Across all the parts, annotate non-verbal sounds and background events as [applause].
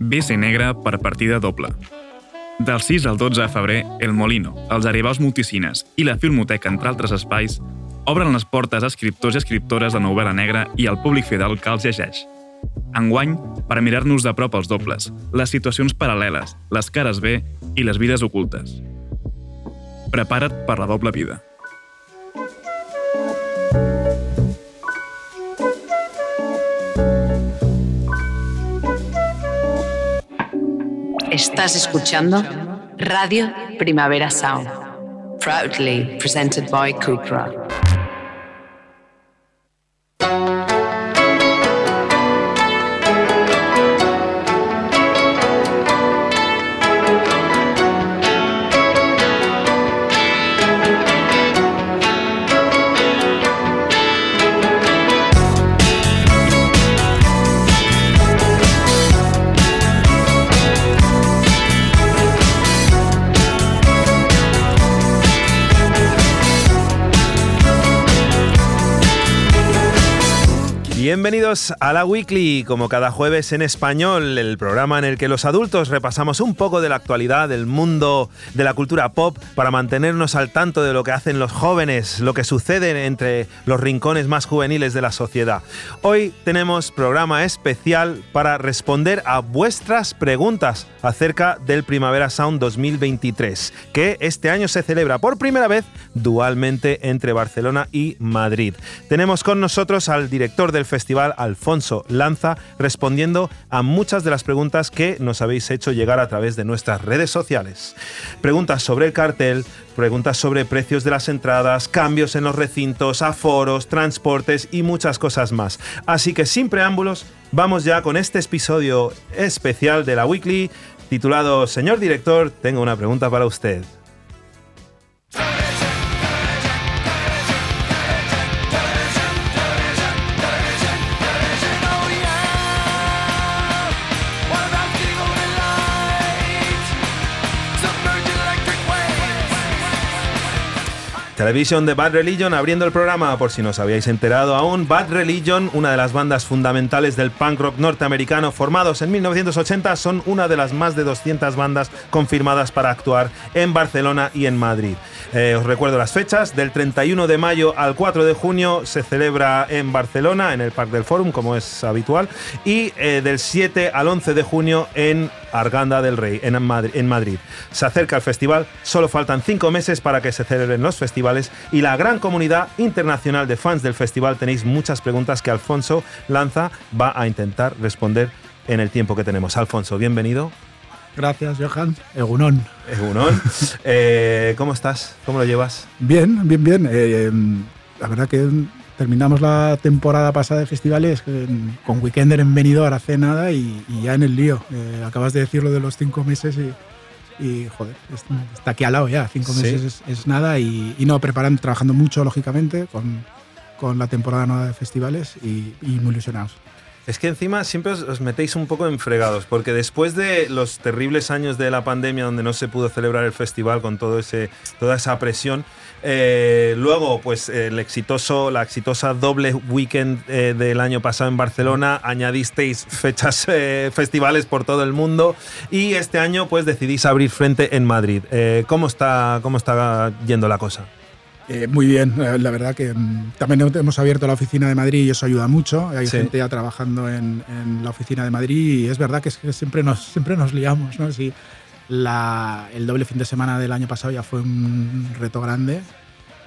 BC Negre per partida doble. Del 6 al 12 de febrer, El Molino, els Aribaus Multicines i la Filmoteca, entre altres espais, obren les portes a escriptors i escriptores de novel·la negra i al públic fidel que els llegeix. Enguany, per mirar-nos de prop els dobles, les situacions paral·leles, les cares B i les vides ocultes. Prepara't per la doble vida. Estás escuchando Radio Primavera Sound, proudly presented by Cupra. Bienvenidos a la Weekly, como cada jueves en español, el programa en el que los adultos repasamos un poco de la actualidad del mundo de la cultura pop para mantenernos al tanto de lo que hacen los jóvenes, lo que sucede entre los rincones más juveniles de la sociedad. Hoy tenemos programa especial para responder a vuestras preguntas acerca del Primavera Sound 2023, que este año se celebra por primera vez dualmente entre Barcelona y Madrid. Tenemos con nosotros al director del festival Alfonso Lanza, respondiendo a muchas de las preguntas que nos habéis hecho llegar a través de nuestras redes sociales. Preguntas sobre el cartel, preguntas sobre precios de las entradas, cambios en los recintos, aforos, transportes y muchas cosas más. Así que sin preámbulos, vamos ya con este episodio especial de la Weekly titulado Señor Director, tengo una pregunta para usted. Television de Bad Religion abriendo el programa, por si no os habíais enterado aún. Bad Religion, una de las bandas fundamentales del punk rock norteamericano formados en 1980, son una de las más de 200 bandas confirmadas para actuar en Barcelona y en Madrid. Eh, os recuerdo las fechas, del 31 de mayo al 4 de junio se celebra en Barcelona, en el Parque del Forum, como es habitual, y eh, del 7 al 11 de junio en Arganda del Rey, en Madrid, en Madrid. Se acerca el festival, solo faltan cinco meses para que se celebren los festivales y la gran comunidad internacional de fans del festival tenéis muchas preguntas que Alfonso Lanza va a intentar responder en el tiempo que tenemos. Alfonso, bienvenido. Gracias, Johan. Egunon. Egunon. [laughs] Eh, ¿Cómo estás? ¿Cómo lo llevas? Bien, bien, bien. Eh, em, la verdad que terminamos la temporada pasada de festivales con Weekender en Benidorm hace nada y, ya en el lío. Eh, acabas de decirlo de los cinco meses y, joder, está aquí al lado ya. Cinco meses es, nada y, no, preparan, trabajando mucho, lógicamente, con, con la temporada nueva de festivales y, y muy ilusionados. Es que encima siempre os, metéis un poco en fregados, porque después de los terribles años de la pandemia donde no se pudo celebrar el festival con todo ese, toda esa presión, eh, luego pues el exitoso, la exitosa doble weekend eh, del año pasado en Barcelona, añadisteis fechas eh, festivales por todo el mundo y este año pues decidís abrir frente en Madrid. ¿cómo, está, ¿Cómo está yendo la cosa? Eh, muy bien, eh, la verdad que mm, también hemos abierto la oficina de Madrid y eso ayuda mucho. Hay gente ya trabajando en, la oficina de Madrid y es verdad que, siempre, nos, [laughs] siempre nos liamos. ¿no? Si el doble fin de semana del año pasado ya fue un reto grande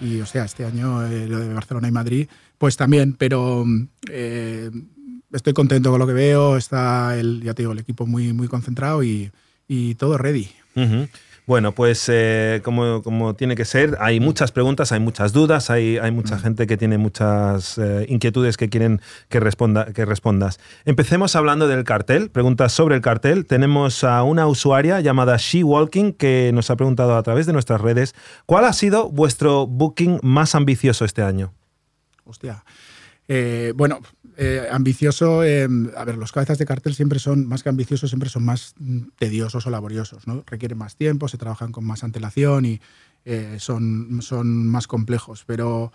y, o sea, este año eh, lo de Barcelona y Madrid, pues también, pero mm, estoy contento con lo que veo. Está el, ya te digo, el equipo muy, muy concentrado y, todo ready. Bueno, pues eh, como, tiene que ser, hay muchas preguntas, hay muchas dudas, hay, hay mucha mm. gente que tiene muchas eh, inquietudes que quieren que, responda, que respondas. Empecemos hablando del cartel, preguntas sobre el cartel. Tenemos a una usuaria llamada She Walking que nos ha preguntado a través de nuestras redes, ¿cuál ha sido vuestro booking más ambicioso este año? Hostia. Eh, bueno, eh, ambicioso, eh, a ver, los cabezas de cartel siempre son, más ambiciosos, siempre son más mm, tediosos o laboriosos, ¿no? Requieren más tiempo, se trabajan con más antelación y son, son más complejos. Pero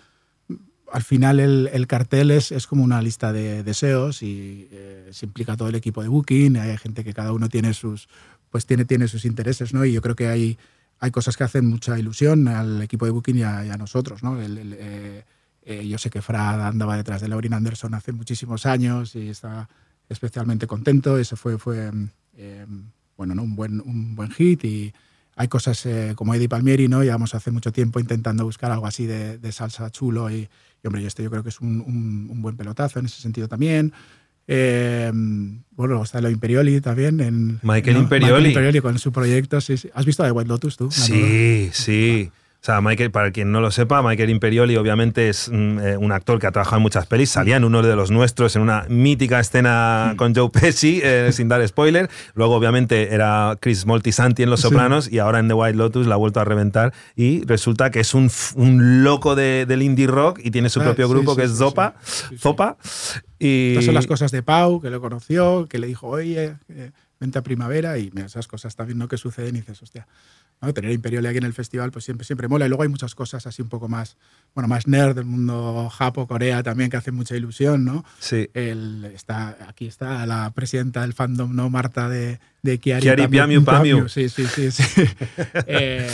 al final el, cartel es, es, como una lista de deseos y eh, se implica todo el equipo de Booking, hay gente que cada uno tiene sus, pues tiene, tiene sus intereses, ¿no? Y yo creo que hay, hay cosas que hacen mucha ilusión al equipo de Booking y a, nosotros, ¿no? Eh, eh, yo sé que Frad andaba detrás de Laurin Anderson hace muchísimos años y está especialmente contento. Eso fue, fue bueno, ¿no? un, buen, un buen hit y hay cosas como Eddie Palmieri, ¿no? Llevamos hace mucho tiempo intentando buscar algo así de, de salsa chulo y, y hombre, esto yo creo que es un, un, buen pelotazo en ese sentido también. Eh, bueno, está lo Imperioli también. En, Michael Imperioli. Imperioli con su proyecto. Sí, ¿Has visto The White Lotus tú? Sí, sí. O sea, Michael, para quien no lo sepa, Michael Imperioli obviamente es mm, eh, un actor que ha trabajado en muchas pelis. Salía en uno de los nuestros en una mítica escena mm. con Joe Pesci, eh, [laughs] sin dar spoiler. Luego, obviamente, era Chris Moltisanti en Los Sopranos y ahora en The White Lotus la ha vuelto a reventar. Y resulta que es un, un loco de, del indie rock y tiene su ah, propio grupo que es Zopa. Zopa. Y... Estas son las cosas de Pau, que lo conoció, que le dijo, oye, eh, vente a primavera. Y esas cosas también ¿no? que suceden y dices, hostia Tener Imperial aquí en el festival pues siempre, siempre mola. Y luego hay muchas cosas así un poco más, bueno, más nerd del mundo Japo, Corea también, que hace mucha ilusión, ¿no? Sí. El, está, aquí está la presidenta del fandom, ¿no? Marta de, de Kiari. Kiari Pamiu, Pamiu. Sí, sí, sí. sí. [laughs] eh,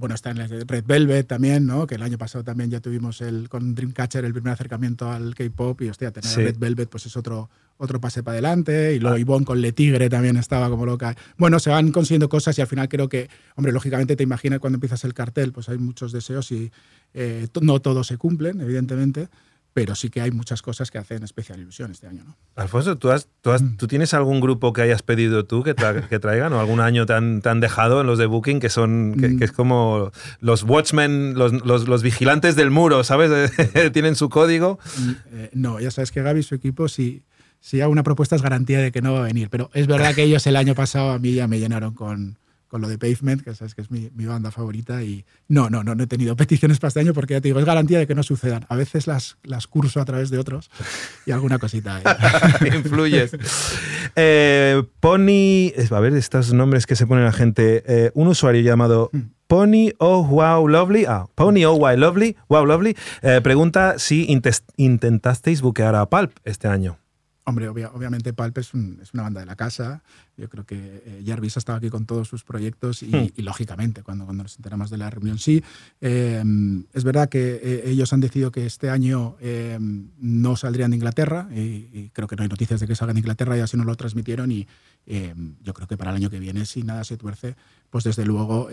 bueno, está en Red Velvet también, ¿no? Que el año pasado también ya tuvimos el, con Dreamcatcher el primer acercamiento al K-pop y, hostia, tener Red Velvet pues es otro, otro pase para adelante. Y luego ah. Ivonne con Le Tigre también estaba como loca. Bueno, se van consiguiendo cosas y al final creo que, hombre, lógicamente te imaginas cuando empiezas el cartel, pues hay muchos deseos y eh, no todos se cumplen, evidentemente pero sí que hay muchas cosas que hacen especial ilusión este año. ¿no? Alfonso, ¿tú, has, tú, has, mm. ¿tú, tienes algún grupo que hayas pedido tú que, que traigan o algún año te han, dejado en los de Booking que son que, mm. es como los Watchmen, los, los, los vigilantes del muro, ¿sabes? [laughs] Tienen su código. Mm, eh, no, ya sabes que Gaby y su equipo si, si hago una propuesta es garantía de que no va a venir, pero es verdad que ellos el año pasado a mí ya me llenaron con, con lo de Pavement, que sabes que es mi, mi, banda favorita. Y no, no, no, no he tenido peticiones para este año porque ya te digo, es garantía de que no sucedan. A veces las, las curso a través de otros y alguna cosita. [laughs] Influyes. Eh, Pony, a ver, estos nombres que se pone la gente. Eh, un usuario llamado. Hmm. Pony Oh Wow Lovely, ah, Pony Oh Wow Lovely, Wow Lovely, eh, pregunta si intentasteis buquear a Pulp este año. Hombre, obviamente Pulp es, una banda de la casa. Yo creo que eh, Jarvis ha estado aquí con todos sus proyectos y, hmm. lógicamente, cuando, cuando nos enteramos de la reunión, sí. Eh, es verdad que eh, ellos han decidido que este año no saldrían de Inglaterra y, creo que no hay noticias de que salgan de Inglaterra y así nos lo transmitieron y yo creo que para el año que viene, si nada se tuerce, pues desde luego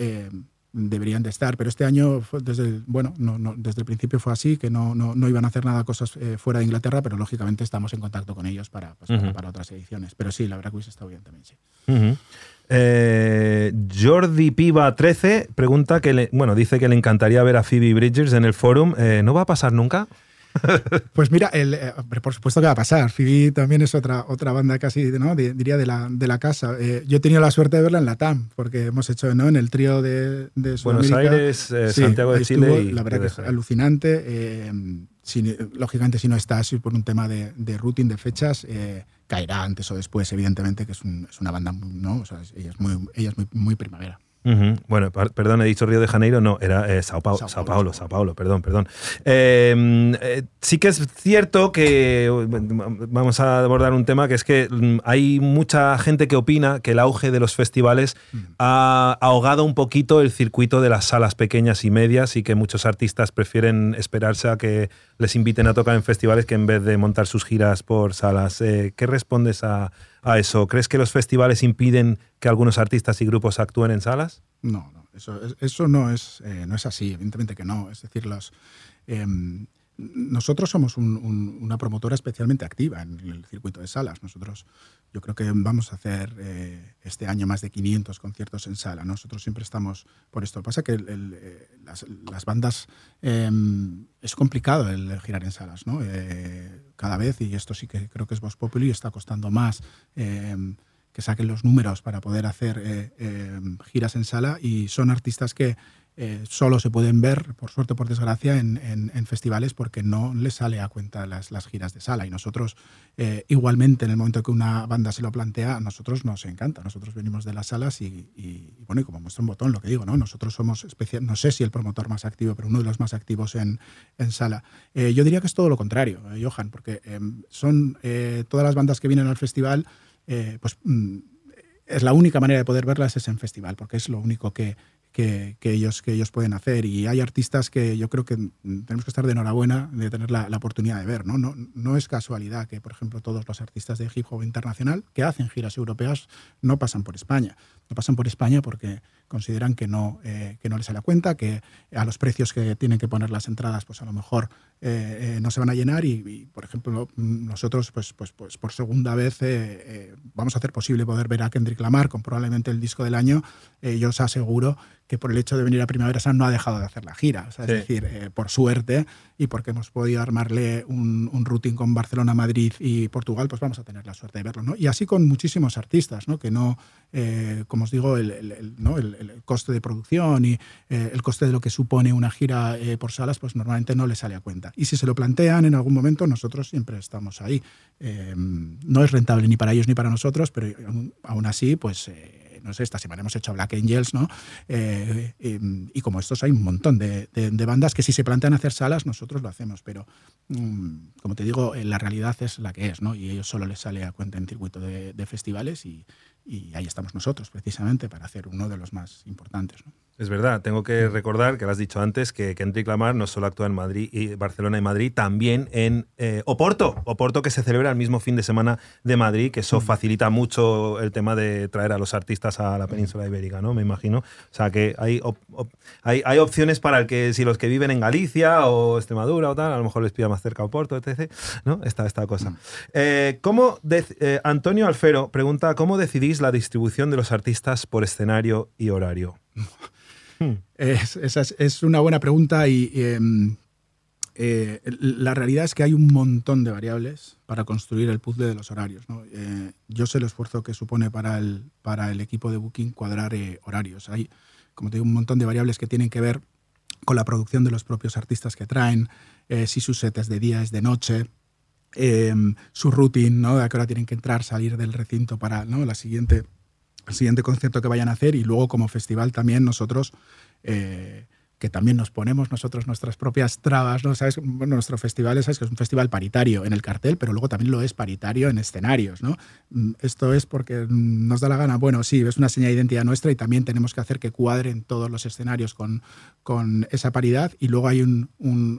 deberían de estar, pero este año, desde, bueno, no, desde el principio fue así, que no, no, iban a hacer nada cosas eh, fuera de Inglaterra, pero lógicamente estamos en contacto con ellos para, pues, para, otras ediciones. Pero sí, la verdad que hubiese estado bien también, sí. Eh, Jordi Piva 13 pregunta que le, bueno, dice que le encantaría ver a Phoebe Bridgers en el forum. Eh, ¿No va a pasar nunca? [laughs] Pues mira, el, eh, por supuesto que va a pasar. Phoebe también es otra, otra banda casi, ¿no? diría, de la, de la casa. Eh, yo he tenido la suerte de verla en la TAM, porque hemos hecho ¿no? en el trío de, de Buenos Aires, eh, Santiago de Chile. y la verdad que es alucinante. lógicamente, si no está así por un tema de, de routing, de fechas, caerá antes o después, evidentemente, que es, una banda, ¿no? ella es muy, ella es muy, muy primavera. Bueno, perdón, he dicho Río de Janeiro, no, era eh, Sao, Paulo, Sao, Paulo, Sao Paulo, perdón, perdón. Em, eh, sí que es cierto que vamos a abordar un tema que es que mm, hay mucha gente que opina que el auge de los festivales ha ahogado un poquito el circuito de las salas pequeñas y medias y que muchos artistas prefieren esperarse a que les inviten a tocar en festivales que en vez de montar sus giras por salas. Eh, ¿Qué respondes a, a eso? ¿Crees que los festivales impiden que algunos artistas y grupos actúen en salas? No, no eso, no, es, eh, no es así, evidentemente que no. Es decir, los, em, nosotros somos una promotora especialmente activa en el circuito de salas. Nosotros, yo creo que vamos a hacer eh, este año más de 500 conciertos en sala. Nosotros siempre estamos por esto. Lo que pasa es que eh, las, bandas em, es complicado el girar en salas, ¿no? cada vez, y esto sí que creo que es Vox Populi, está costando más em, que saquen los números para poder hacer eh, em, giras en sala y son artistas que eh, solo se pueden ver, por suerte o por desgracia, en, festivales porque no les sale a cuenta las, las giras de sala. Y nosotros, eh, igualmente, en el momento que una banda se lo plantea, a nosotros nos encanta. Nosotros venimos de las salas y, bueno, y como muestra un botón, lo que digo, ¿no? Nosotros somos especial, no sé si el promotor más activo, pero uno de los más activos en, en sala. Eh, yo diría que es todo lo contrario, Johan, porque son todas las bandas que vienen al festival, pues mm, es la única manera de poder verlas es en festival, porque es lo único que que, ellos, que ellos pueden hacer. Y hay artistas que yo creo que tenemos que estar de enhorabuena de tener la, oportunidad de ver. ¿no? No, no es casualidad que, por ejemplo, todos los artistas de hip hop internacional que hacen giras europeas no pasan por España. No pasan por España porque consideran que no, eh, que no les sale a cuenta, que a los precios que tienen que poner las entradas, pues a lo mejor eh, eh, no se van a llenar y, por ejemplo, nosotros pues, pues, pues por segunda vez vamos a hacer posible poder ver a Kendrick Lamar con probablemente el disco del año. yo os aseguro que por el hecho de venir a Primavera Sound no ha dejado de hacer la gira. Es decir, por suerte y porque hemos podido armarle un, un routing con Barcelona, Madrid y Portugal, pues vamos a tener la suerte de verlo. ¿no? Y así con muchísimos artistas, ¿no? que no, como os digo, el, el, ¿no? el el, coste de producción y eh, el coste de lo que supone una gira eh, por salas, pues normalmente no le sale a cuenta. Y si se lo plantean en algún momento, nosotros siempre estamos ahí. Eh, no es rentable ni para ellos ni para nosotros, pero aún, así, pues no sé, esta semana hemos hecho Black Angels, ¿no? y, como estos hay un montón de, bandas que si se plantean hacer salas, nosotros lo hacemos, pero mm, como te digo, la realidad es la que es, ¿no? Y ellos solo les sale a cuenta en circuito de, de festivales y, y ahí estamos nosotros precisamente para hacer uno de los más importantes. ¿no? Es verdad, tengo que recordar que lo has dicho antes que Kendrick Lamar no solo actúa en Madrid y Barcelona y Madrid, también en eh, Oporto, Oporto que se celebra el mismo fin de semana de Madrid, que eso mm. facilita mucho el tema de traer a los artistas a la península ibérica, ¿no? Me imagino. O sea que hay, hay, hay, opciones para el que si los que viven en Galicia o Extremadura o tal, a lo mejor les pida más cerca Oporto, etc. ¿no? Esta, esta cosa. Mm. Eh, ¿cómo eh, Antonio Alfero pregunta, ¿cómo decidís la distribución de los artistas por escenario y horario? [laughs] Es, esa es, una buena pregunta y em, eh, la realidad es que hay un montón de variables para construir el puzzle de los horarios. Eh, yo sé el esfuerzo que supone para el, para el equipo de Booking cuadrar eh, horarios. Hay, como te digo, un montón de variables que tienen que ver con la producción de los propios artistas que traen, si su set es de día, es de noche, em, su routine, ¿no? a qué hora tienen que entrar, salir del recinto para ¿no? la siguiente el siguiente concierto que vayan a hacer y luego como festival también nosotros eh, que también nos ponemos nosotros nuestras propias trabas, ¿no? ¿Sabes? Nuestro festival ¿sabes? Que es un festival paritario en el cartel, pero luego también lo es paritario en escenarios, ¿no? Mm, esto es porque nos da la gana, bueno, sí, es una señal de identidad nuestra y también tenemos que hacer que cuadren todos los escenarios con, con esa paridad y luego hay un,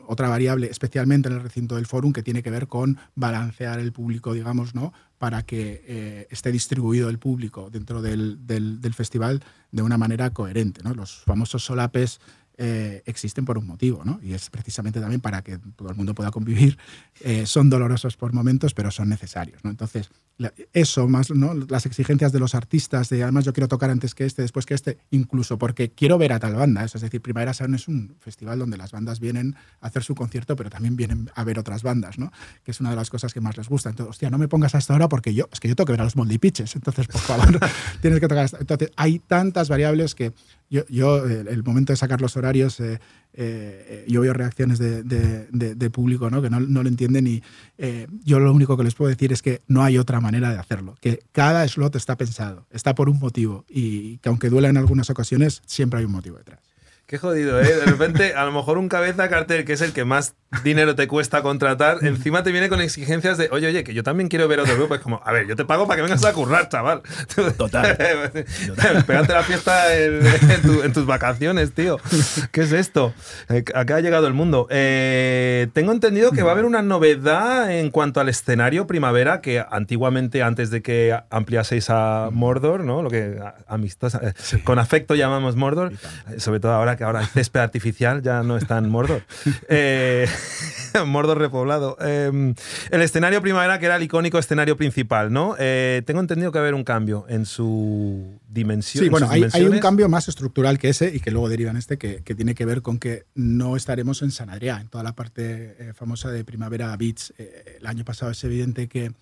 otra variable, especialmente en el recinto del fórum, que tiene que ver con balancear el público, digamos, ¿no? para que eh, esté distribuido el público dentro del, del, del, festival de una manera coherente. ¿no? Los famosos solapes eh, existen por un motivo, ¿no? Y es precisamente también para que todo el mundo pueda convivir. Eh, son dolorosos por momentos, pero son necesarios, ¿no? Entonces, eso más ¿no? las exigencias de los artistas, de además yo quiero tocar antes que este, después que este, incluso porque quiero ver a tal banda. Es decir, Primavera Sound es un festival donde las bandas vienen a hacer su concierto, pero también vienen a ver otras bandas, ¿no? Que es una de las cosas que más les gusta. Entonces, hostia, no me pongas hasta ahora porque yo, es que yo tengo que ver a los Moldy Pitches, [laughs] entonces, por favor, [laughs] tienes que tocar hasta. Entonces, hay tantas variables que yo, el, momento de sacar los horarios, eh, eh, yo veo reacciones de, público ¿no? que no, no, lo entienden y eh, yo lo único que les puedo decir es que no hay otra manera de hacerlo, que cada slot está pensado, está por un motivo y que aunque duela en algunas ocasiones, siempre hay un motivo detrás. Qué jodido, ¿eh? De repente, a lo mejor un cabeza cartel, que es el que más dinero te cuesta contratar, [laughs] encima te viene con exigencias de, oye, oye, que yo también quiero ver otro grupo. Es como, a ver, yo te pago para que vengas a currar, chaval. Total. [laughs] Pégate la fiesta en, tus vacaciones, tío. ¿Qué es esto? Eh, acá ha llegado el mundo. Eh, tengo entendido que va a haber una novedad en cuanto al escenario primavera, que antiguamente, antes de que ampliaseis a Mordor, ¿no? Lo que amistosa, eh, con afecto llamamos Mordor, sobre todo ahora que ahora el césped artificial ya no está en Mordor. [laughs] Eh, [laughs] Mordor repoblado. Em, el escenario primavera, que era el icónico escenario principal, ¿no? Eh, tengo entendido que va a haber un cambio en su dimensión. Sí, bueno, hay, un cambio más estructural que ese y que luego deriva en este, que, tiene que ver con que no estaremos en San Adrià, en toda la parte eh, famosa de Primavera Beach. el año pasado es evidente que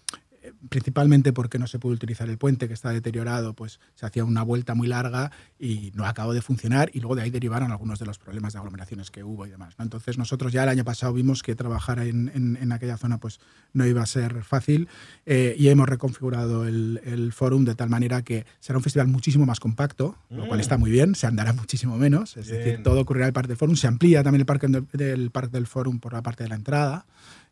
principalmente porque no se puede utilizar el puente que está deteriorado, pues se hacía una vuelta muy larga y no acabó de funcionar y luego de ahí derivaron algunos de los problemas de aglomeraciones que hubo y demás. Entonces nosotros ya el año pasado vimos que trabajar en, en, aquella zona pues no iba a ser fácil eh, y hemos reconfigurado el, el forum de tal manera que será un festival muchísimo más compacto, lo cual mm. está muy bien, se andará muchísimo menos, es decir, todo ocurrirá en el parque del forum, se amplía también el parque del, parque del forum por la parte de la entrada.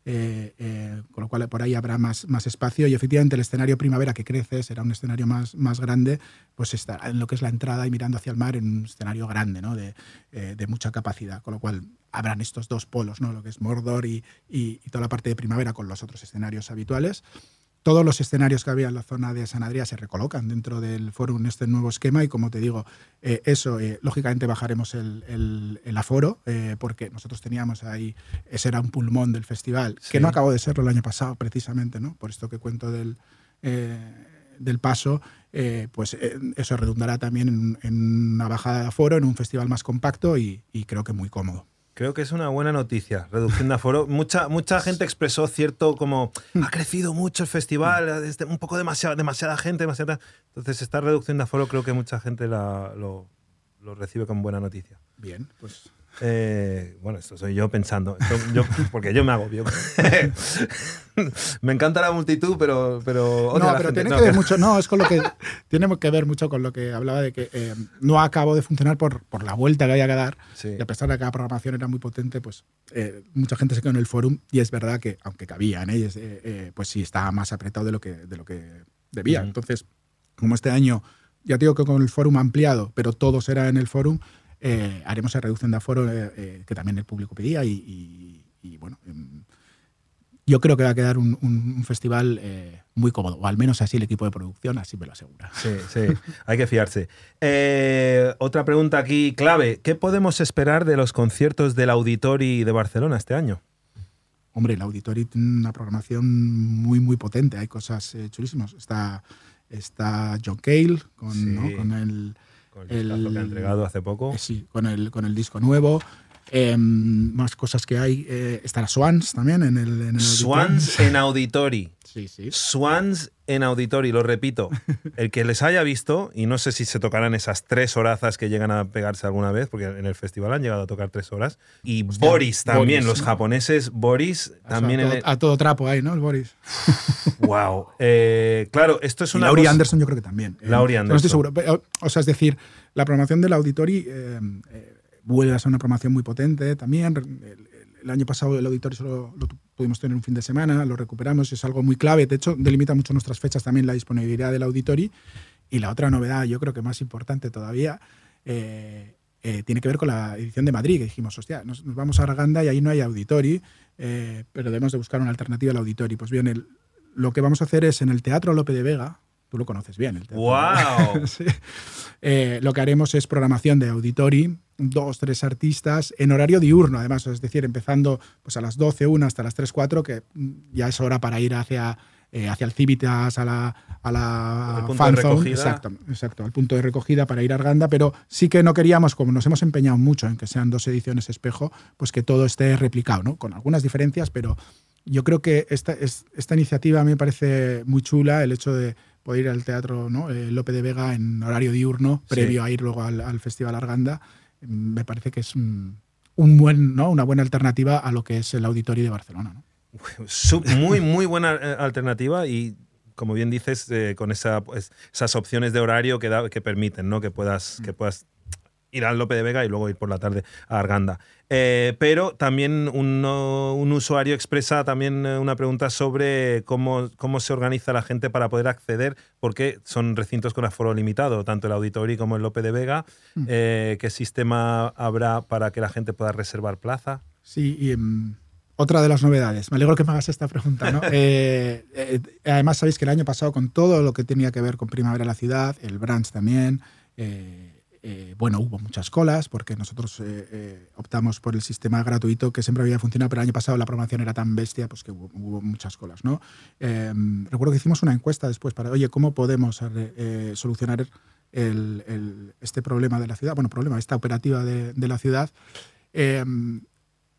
Eh, eh, con lo cual por ahí habrá más, más espacio y efectivamente el escenario primavera que crece será un escenario más, más grande, pues estará en lo que es la entrada y mirando hacia el mar en un escenario grande, ¿no? de, eh, de mucha capacidad, con lo cual habrán estos dos polos, ¿no? lo que es Mordor y, y, y toda la parte de primavera con los otros escenarios habituales todos los escenarios que había en la zona de San Adrià se recolocan dentro del foro en este nuevo esquema y como te digo, eh, eso, eh, lógicamente bajaremos el, aforo eh, porque nosotros teníamos ahí, ese era un pulmón del festival, que no acabó de serlo el año pasado precisamente, ¿no? por esto que cuento del, del paso, pues eso redundará también en, una bajada de aforo, en un festival más compacto y creo que muy cómodo. Creo que es una buena noticia, reducción de aforo. [laughs] Mucha, mucha gente expresó cierto como, ha crecido mucho el festival, un poco demasiada, demasiada gente, demasiada... Entonces esta reducción de aforo creo que mucha gente lo, lo recibe como buena noticia. Bien, pues eh, bueno, esto soy yo pensando, [laughs] porque yo me agobio. [laughs] me encanta la multitud, pero, pero no, pero tiene que ver mucho. No, es con lo que [laughs] tiene que ver mucho con lo que hablaba de que eh, no acabó de funcionar por, por, la vuelta que había que dar. Y a pesar de que la programación era muy potente, pues eh, mucha gente se quedó en el forum y es verdad que aunque cabía en ellos, pues sí estaba más apretado de lo que de lo que debía. Entonces, como este año ya digo que con el forum ampliado, pero todo será en el forum eh, haremos esa reducción de aforo eh, eh, que también el público pedía y, bueno, em, yo creo que va a quedar un, festival muy cómodo, o al menos así el equipo de producción así me lo asegura. Sí, sí, hay que fiarse. otra pregunta aquí clave, ¿qué podemos esperar de los conciertos del Auditori de Barcelona este año? Hombre, el Auditori tiene una programación muy, muy potente, hay cosas chulísimas. Está, está John Cale con el con el, que ha entregado hace poco. Eh, sí, con el, con el disco nuevo. Em, más cosas que hay. Eh, estará Swans también en el, en Swans en Auditori. Sí, sí. Swans en Auditori, lo repito. El que les haya visto, y no sé si se tocarán esas tres horazas que llegan a pegarse alguna vez, porque en el festival han llegado a tocar tres horas. Y Boris también, los japoneses, Boris también. A todo, trapo ahí, ¿no? El Boris. wow. Eh, claro, esto es una. Laurie Anderson, yo creo que también. Laurie Anderson. No estoy seguro. O sea, es decir, la programación del Auditori eh, eh, vuelve a ser una programación muy potente también. El, año pasado el Auditori solo lo pudimos tener un fin de semana, lo recuperamos, es algo muy clave. De hecho, delimita mucho nuestras fechas también la disponibilidad del Auditori. Y la otra novedad, yo creo que más importante todavía, tiene que ver con la edición de Madrid, que dijimos, hostia, nos, vamos a Arganda y ahí no hay Auditori, pero debemos de buscar una alternativa al Auditori. Pues bien, el, lo que vamos a hacer es en el Teatro Lope de Vega, tú lo conoces bien, el. ¡Wow! [laughs] Eh, lo que haremos es programación de auditori, dos, tres artistas, en horario diurno, además, es decir, empezando pues, a las 12, 1 hasta las 3, 4, que ya es hora para ir hacia, eh, hacia el Civitas, a la, a la fan zone. Exacto, exacto, al punto de recogida para ir a Arganda, pero sí que no queríamos, como nos hemos empeñado mucho en que sean dos ediciones espejo, pues que todo esté replicado, ¿no? Con algunas diferencias, pero yo creo que esta, esta iniciativa me parece muy chula, el hecho de poder ir al teatro ¿no? Eh, Lope de Vega en horario diurno, previo a ir luego al, Festival Arganda, me parece que es un, buen, ¿no? una buena alternativa a lo que es el auditorio de Barcelona. ¿no? [laughs] Muy, muy buena eh, alternativa y como bien dices, eh, con esa, pues, esas opciones de horario que, da, que permiten ¿no? que, puedas, que puedas ir al Lope de Vega y luego ir por la tarde a Arganda. Eh, pero también un, usuario expresa también eh, una pregunta sobre cómo, cómo se organiza la gente para poder acceder, porque son recintos con aforo limitado, tanto el Auditorio como el Lope de Vega. Mm. Eh, ¿Qué sistema habrá para que la gente pueda reservar plaza? Sí, y em, otra de las novedades. Me alegro que me hagas esta pregunta. [laughs] además, sabéis que el año pasado, con todo lo que tenía que ver con Primavera la Ciudad, el Branch también, eh, bueno, hubo muchas colas porque nosotros eh, eh, optamos por el sistema gratuito que siempre había funcionado, pero el año pasado la programación era tan bestia pues que hubo, muchas colas. ¿no? Em, recuerdo que hicimos una encuesta después para, oye, ¿cómo podemos solucionar este problema de la ciudad? Bueno, problema, esta operativa de, la ciudad.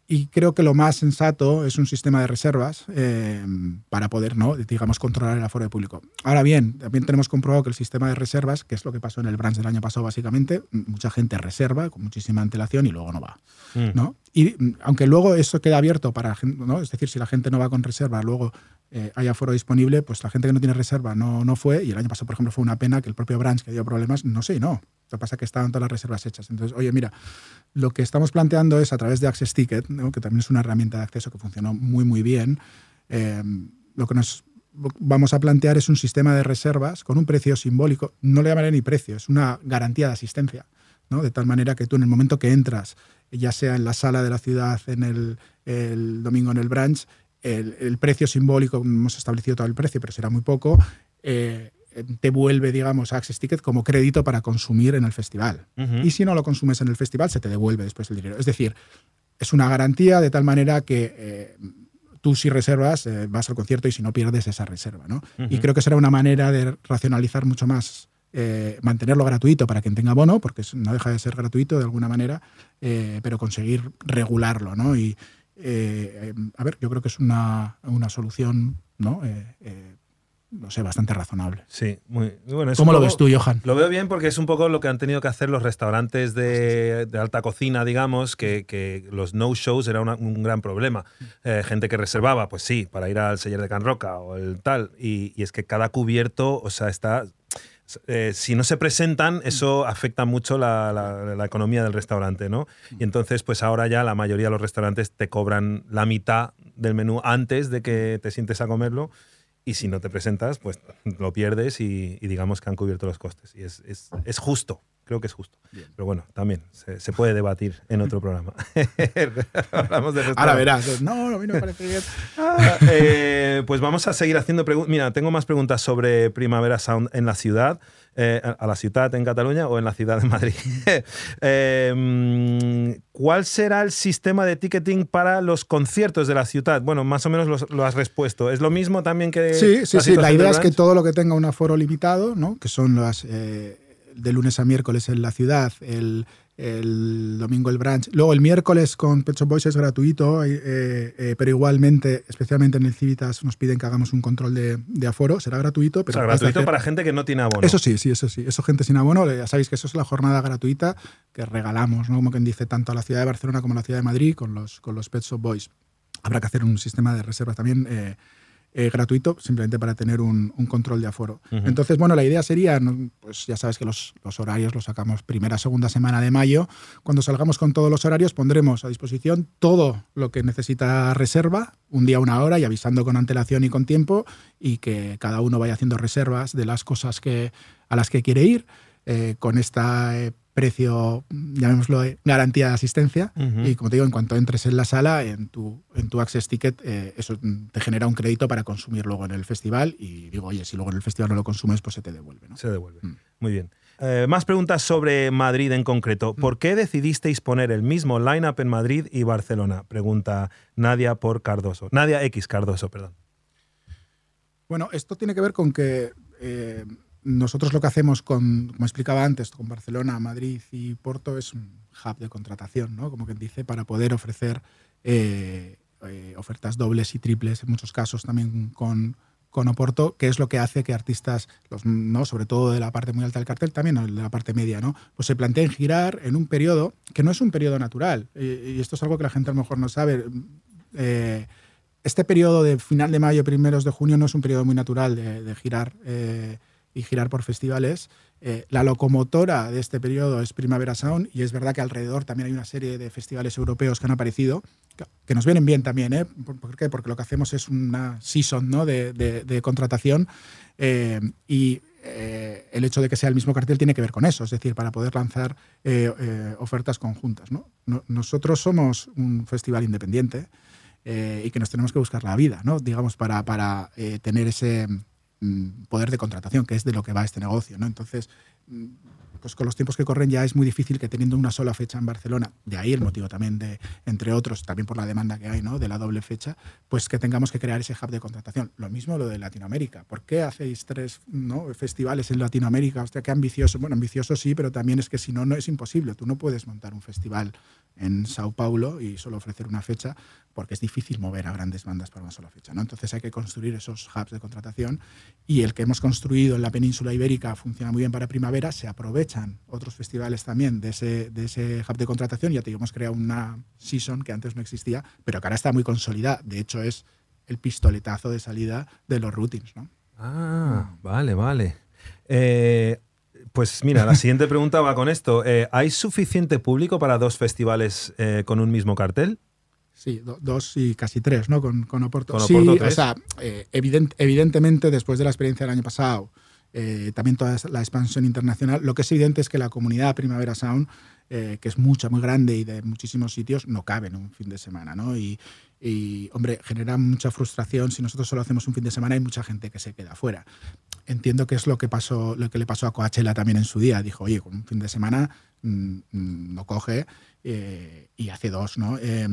Y creo que lo más sensato es un sistema de reservas eh, para poder, ¿no? digamos, controlar el aforo de público. Ahora bien, también tenemos comprobado que el sistema de reservas, que es lo que pasó en el branch del año pasado básicamente, mucha gente reserva con muchísima antelación y luego no va. Mm. ¿no? Y aunque luego eso queda abierto para, ¿no? es decir, si la gente no va con reserva, luego eh, hay aforo disponible, pues la gente que no tiene reserva no, no fue. Y el año pasado, por ejemplo, fue una pena que el propio branch que dio problemas, no sé, no. Lo que pasa es que estaban todas las reservas hechas. Entonces, oye, mira, lo que estamos planteando es a través de Access Ticket, que también es una herramienta de acceso que funcionó muy, muy bien, eh, lo que nos vamos a plantear es un sistema de reservas con un precio simbólico. No le llamaré ni precio, es una garantía de asistencia. ¿no? De tal manera que tú en el momento que entras, ya sea en la sala de la ciudad, en el, domingo en el branch, el, el, precio simbólico, hemos establecido todo el precio, pero será muy poco, eh, te vuelve, digamos, Access Ticket como crédito para consumir en el festival. Y si no lo consumes en el festival, se te devuelve después el dinero. Es decir, es una garantía de tal manera que eh, tú si reservas eh, vas al concierto y si no pierdes esa reserva. ¿no? Y creo que será una manera de racionalizar mucho más, eh, mantenerlo gratuito para quien tenga bono, porque no deja de ser gratuito de alguna manera, pero conseguir regularlo. ¿no? Y, a ver, yo creo que es una, una solución ¿no? No sé, bastante razonable. Sí, muy, bueno. ¿Cómo lo ves tú, Johan? Lo veo bien porque es un poco lo que han tenido que hacer los restaurantes de, alta cocina, digamos, que, los no-shows era un gran problema. Eh, gente que reservaba, pues sí, para ir al Seller de Can Roca o el tal, y, es que cada cubierto, o sea, está... Eh, si no se presentan, eso afecta mucho la, la, economía del restaurante, ¿no? Y entonces, pues ahora ya la mayoría de los restaurantes te cobran la mitad del menú antes de que te sientes a comerlo y si no te presentas, pues lo pierdes y, digamos que han cubierto los costes. Y es, es, es justo, creo que es justo. Pero bueno, también se, se, puede debatir en otro programa. [laughs] Hablamos de [laughs] Ahora verás. No, a mí no me parece bien. Ah, eh, pues vamos a seguir haciendo preguntas. Mira, tengo más preguntas sobre Primavera Sound en la ciudad. Eh, a la ciudad en Cataluña o en la ciudad de Madrid. [laughs] Em, ¿Cuál será el sistema de ticketing para los conciertos de la ciudad? Bueno, más o menos lo, has respuesto. ¿Es lo mismo también que... Sí, sí, sí. La idea es que todo lo que tenga un aforo limitado, ¿no? que son las... Eh, de lunes a miércoles en la ciudad, el el domingo el branch. Luego el miércoles con Pet Shop Boys es gratuito, eh, eh, pero igualmente, especialmente en el Civitas, nos piden que hagamos un control de, aforo. Será gratuito, pero. O sea, gratuito para gente que no tiene abono. Eso sí, sí, eso sí. Eso gente sin abono. Ya sabéis que eso es la jornada gratuita que regalamos, ¿no? Como quien dice, tanto a la ciudad de Barcelona como a la ciudad de Madrid con los, con los Pet Shop Boys. Habrá que hacer un sistema de reservas también. Eh, eh, gratuito, simplemente para tener un, control de aforo. Entonces, bueno, la idea sería, pues ya sabes que los, horarios los sacamos primera, segunda semana de mayo. Cuando salgamos con todos los horarios, pondremos a disposición todo lo que necesita reserva, un día, una hora, y avisando con antelación y con tiempo, y que cada uno vaya haciendo reservas de las cosas que, a las que quiere ir. Eh, con esta eh, precio, llamémoslo, garantía de asistencia. Y como te digo, en cuanto entres en la sala, en tu, en tu Access Ticket, eh, eso te genera un crédito para consumir luego en el festival. Y digo, oye, si luego en el festival no lo consumes, pues se te devuelve. ¿no? Se devuelve. Mm. Muy bien. Eh, más preguntas sobre Madrid en concreto. ¿Por mm. qué decidisteis poner el mismo line-up en Madrid y Barcelona? Pregunta Nadia por Cardoso. Nadia X Cardoso, perdón. Bueno, esto tiene que ver con que eh, nosotros lo que hacemos con, como explicaba antes, con Barcelona, Madrid y Porto es un hub de contratación, ¿no? Como quien dice, para poder ofrecer eh, eh, ofertas dobles y triples, en muchos casos también con, con Oporto, que es lo que hace que artistas, ¿no? sobre todo de la parte muy alta del cartel, también de la parte media, ¿no? pues se planteen girar en un periodo que no es un periodo natural. y esto es algo que la gente a lo mejor no sabe. Eh, este periodo de final de mayo, primeros de junio, no es un periodo muy natural de, de girar y girar por festivales. Eh, la locomotora de este periodo es Primavera Sound y es verdad que alrededor también hay una serie de festivales europeos que han aparecido, que, nos vienen bien también. ¿eh? ¿Por, qué? Porque lo que hacemos es una season ¿no? de, contratación eh, y eh, el hecho de que sea el mismo cartel tiene que ver con eso, es decir, para poder lanzar ofertas conjuntas. ¿no? nosotros somos un festival independiente y que nos tenemos que buscar la vida, ¿no? digamos, para, para tener ese poder de contratación, que es de lo que va este negocio. ¿no? Entonces, pues con los tiempos que corren ya es muy difícil que teniendo una sola fecha en Barcelona, de ahí el motivo también de, entre otros, también por la demanda que hay, ¿no? De la doble fecha, pues que tengamos que crear ese hub de contratación. Lo mismo lo de Latinoamérica. ¿Por qué hacéis tres ¿no? festivales en Latinoamérica? Hostia, qué ambicioso. Bueno, ambicioso sí, pero también es que si no, no es imposible. Tú no puedes montar un festival en Sao Paulo y solo ofrecer una fecha porque es difícil mover a grandes bandas para una sola fecha. ¿no? Entonces hay que construir esos hubs de contratación y el que hemos construido en la península ibérica funciona muy bien para primavera, se otros festivales también de ese, de ese hub de contratación, ya te hemos creado una season que antes no existía, pero que ahora está muy consolidada, de hecho es el pistoletazo de salida de los routines. ¿no? Ah, vale, vale. Eh, pues mira, la siguiente pregunta va con esto. Eh, ¿Hay suficiente público para dos festivales eh, con un mismo cartel? Sí, dos y casi tres, ¿no? Con, con Oporto. Con sí, tres. o sea, evident- evidentemente, después de la experiencia del año pasado, eh, también toda la expansión internacional, lo que es evidente es que la comunidad Primavera Sound, eh, que es mucha, muy grande y de muchísimos sitios, no cabe en un fin de semana, ¿no? Y, y, hombre, genera mucha frustración. Si nosotros solo hacemos un fin de semana, hay mucha gente que se queda fuera. Entiendo que es lo que, pasó, lo que le pasó a Coachella también en su día. Dijo, oye, con un fin de semana mm, mm, no coge eh, y hace dos, ¿no? Eh,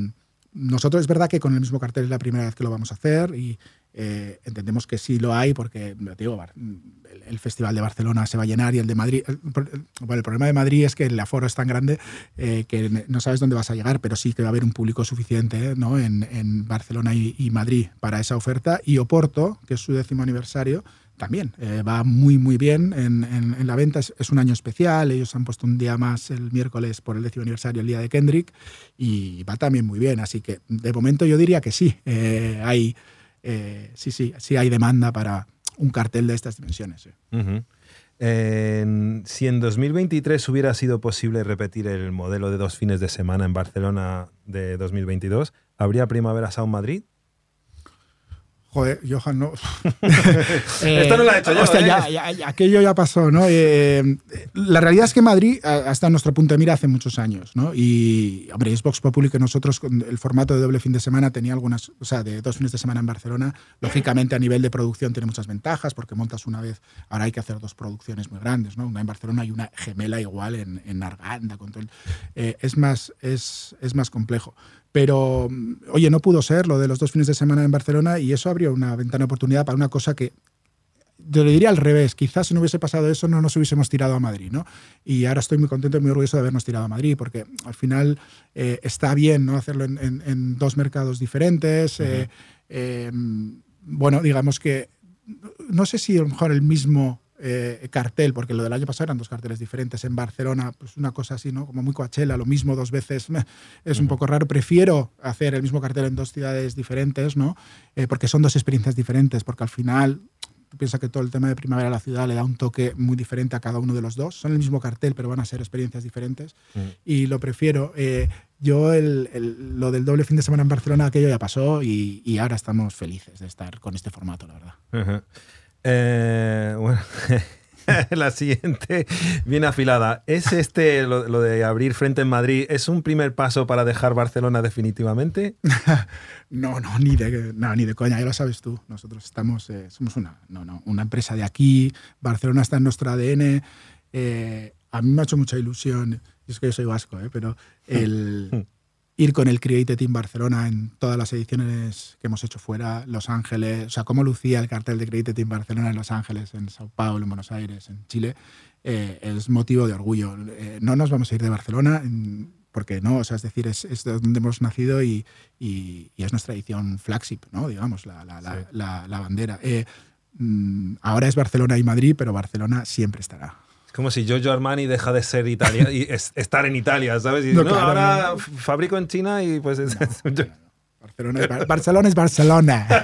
nosotros es verdad que con el mismo cartel es la primera vez que lo vamos a hacer y eh, entendemos que sí lo hay porque, digo, el, el Festival de Barcelona se va a llenar y el de Madrid... El, el- el problema de Madrid es que el aforo es tan grande eh, que no sabes dónde vas a llegar, pero sí que va a haber un público suficiente ¿no? en, en Barcelona y, y Madrid para esa oferta. Y Oporto, que es su décimo aniversario, también eh, va muy, muy bien en, en- en la venta. Es, es un año especial. Ellos han puesto un día más el miércoles por el décimo aniversario, el día de Kendrick, y va también muy bien. Así que de momento yo diría que sí. eh, hay, eh, sí, sí, sí hay demanda para un cartel de estas dimensiones. si en 2023 hubiera sido posible repetir el modelo de dos fines de semana en Barcelona de 2022, ¿habría Primavera Sound Madrid? Joder, Johan, no. [laughs] Esto no lo he hecho yo, Hostia, ¿eh? ya, ya- ya- aquello ya pasó, ¿no? Eh, la realidad es que Madrid ha ha estado en nuestro punto de mira hace muchos años, ¿no? Y, hombre, es Vox Populi que nosotros con el formato de doble fin de semana tenía algunas, o sea, de dos fines de semana en Barcelona. Lógicamente, a nivel de producción tiene muchas ventajas porque montas una vez, ahora hay que hacer dos producciones muy grandes, ¿no? Una en Barcelona y una gemela igual en, en Arganda. Con todo el- eh, es, más, es, es más complejo. Pero, oye, no pudo ser lo de los dos fines de semana en Barcelona y eso abrió una ventana de oportunidad para una cosa que yo le diría al revés, quizás si no hubiese pasado eso no nos hubiésemos tirado a Madrid, ¿no? Y ahora estoy muy contento y muy orgulloso de habernos tirado a Madrid, porque al final eh, está bien ¿no? hacerlo en, en- en dos mercados diferentes. eh, eh, bueno, digamos que no sé si a lo mejor el mismo eh, cartel, porque lo del año pasado eran dos carteles diferentes. En Barcelona, pues una cosa así, ¿no? Como muy Coachella, lo mismo dos veces, es un poco raro. Prefiero hacer el mismo cartel en dos ciudades diferentes, ¿no? Eh, porque son dos experiencias diferentes, porque al final tú piensas que todo el tema de Primavera de la Ciudad le da un toque muy diferente a cada uno de los dos. Son el mismo cartel, pero van a ser experiencias diferentes. Y lo prefiero. Eh, yo, el- el- lo del doble fin de semana en Barcelona, aquello ya pasó y, y ahora estamos felices de estar con este formato, la verdad. Ujú. Eh, bueno, [laughs] la siguiente viene afilada. ¿Es este, lo, lo de abrir frente en Madrid, es un primer paso para dejar Barcelona definitivamente? [laughs] No, no, ni de, no, ni de coña, ya lo sabes tú. Nosotros estamos, eh, somos una, no, no, una empresa de aquí, Barcelona está en nuestro ADN. eh, a mí me ha hecho mucha ilusión, y es que yo soy vasco, pero el [laughs] ir con el Creative Team Barcelona en todas las ediciones que hemos hecho fuera, Los Ángeles, o sea, cómo lucía el cartel de Creative Team Barcelona en Los Ángeles, en Sao Paulo, en Buenos Aires, en Chile, eh, es motivo de orgullo. Eh, no nos vamos a ir de Barcelona. porque no, o sea, es decir, es, es de donde hemos nacido y, y- y es nuestra edición flagship, ¿no? Digamos, la, la, la, Sí. la- la bandera. Eh, mm, ahora es Barcelona y Madrid, pero Barcelona siempre estará. Como si Giorgio Armani deja de ser Italia y es- estar en Italia, ¿sabes? Y No, no, claro, ahora no. fabrico en China y pues es, Barcelona es, Bar- Barcelona es Barcelona. [laughs]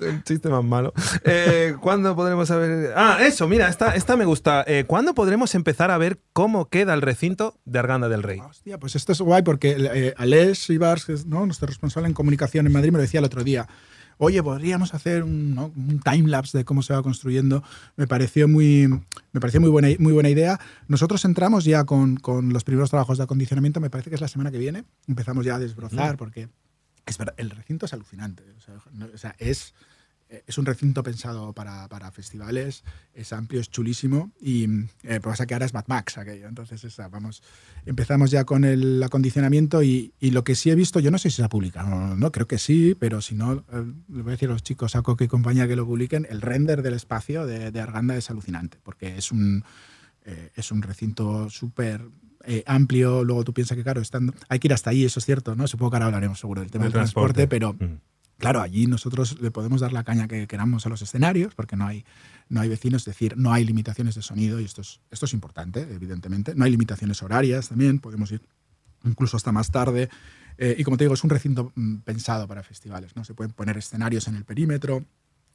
un chiste más malo. Eh, ¿Cuándo podremos saber? Ah, eso, mira, esta, esta me gusta. Eh, ¿Cuándo podremos empezar a ver cómo queda el recinto de Arganda del Rey? Hostia, pues esto es guay porque eh, Aleix Ibars, ¿no? nuestro responsable en comunicación en Madrid, me lo decía el otro día. Oye, podríamos hacer un, ¿no? un timelapse de cómo se va construyendo. Me pareció muy, me pareció muy, buena, muy buena idea. Nosotros entramos ya con, con los primeros trabajos de acondicionamiento, me parece que es la semana que viene. Empezamos ya a desbrozar porque es verdad, el recinto es alucinante. O sea, no- o sea, es, es un recinto pensado para, para, festivales, es amplio, es chulísimo y eh, pasa que ahora es Mad Max aquello. Entonces, esa, vamos, empezamos ya con el acondicionamiento y, y, lo que sí he visto, yo no sé si se ha publicado, no, no creo que sí, pero si no, eh, le voy a decir a los chicos, a Coque y compañía que lo publiquen, el render del espacio de, de Arganda es alucinante, porque es un, eh, es un recinto súper eh, amplio, luego tú piensas que, claro, estando, hay que ir hasta ahí, eso es cierto, ¿no? Supongo que ahora hablaremos seguro del tema del transporte, transporte pero... Mm. Claro, allí nosotros le podemos dar la caña que queramos a los escenarios, porque no hay, no hay vecinos, es decir, no hay limitaciones de sonido, y esto es, esto es importante, evidentemente. No hay limitaciones horarias también, podemos ir incluso hasta más tarde. Eh, y como te digo, es un recinto mm, pensado para festivales, ¿no? Se pueden poner escenarios en el perímetro,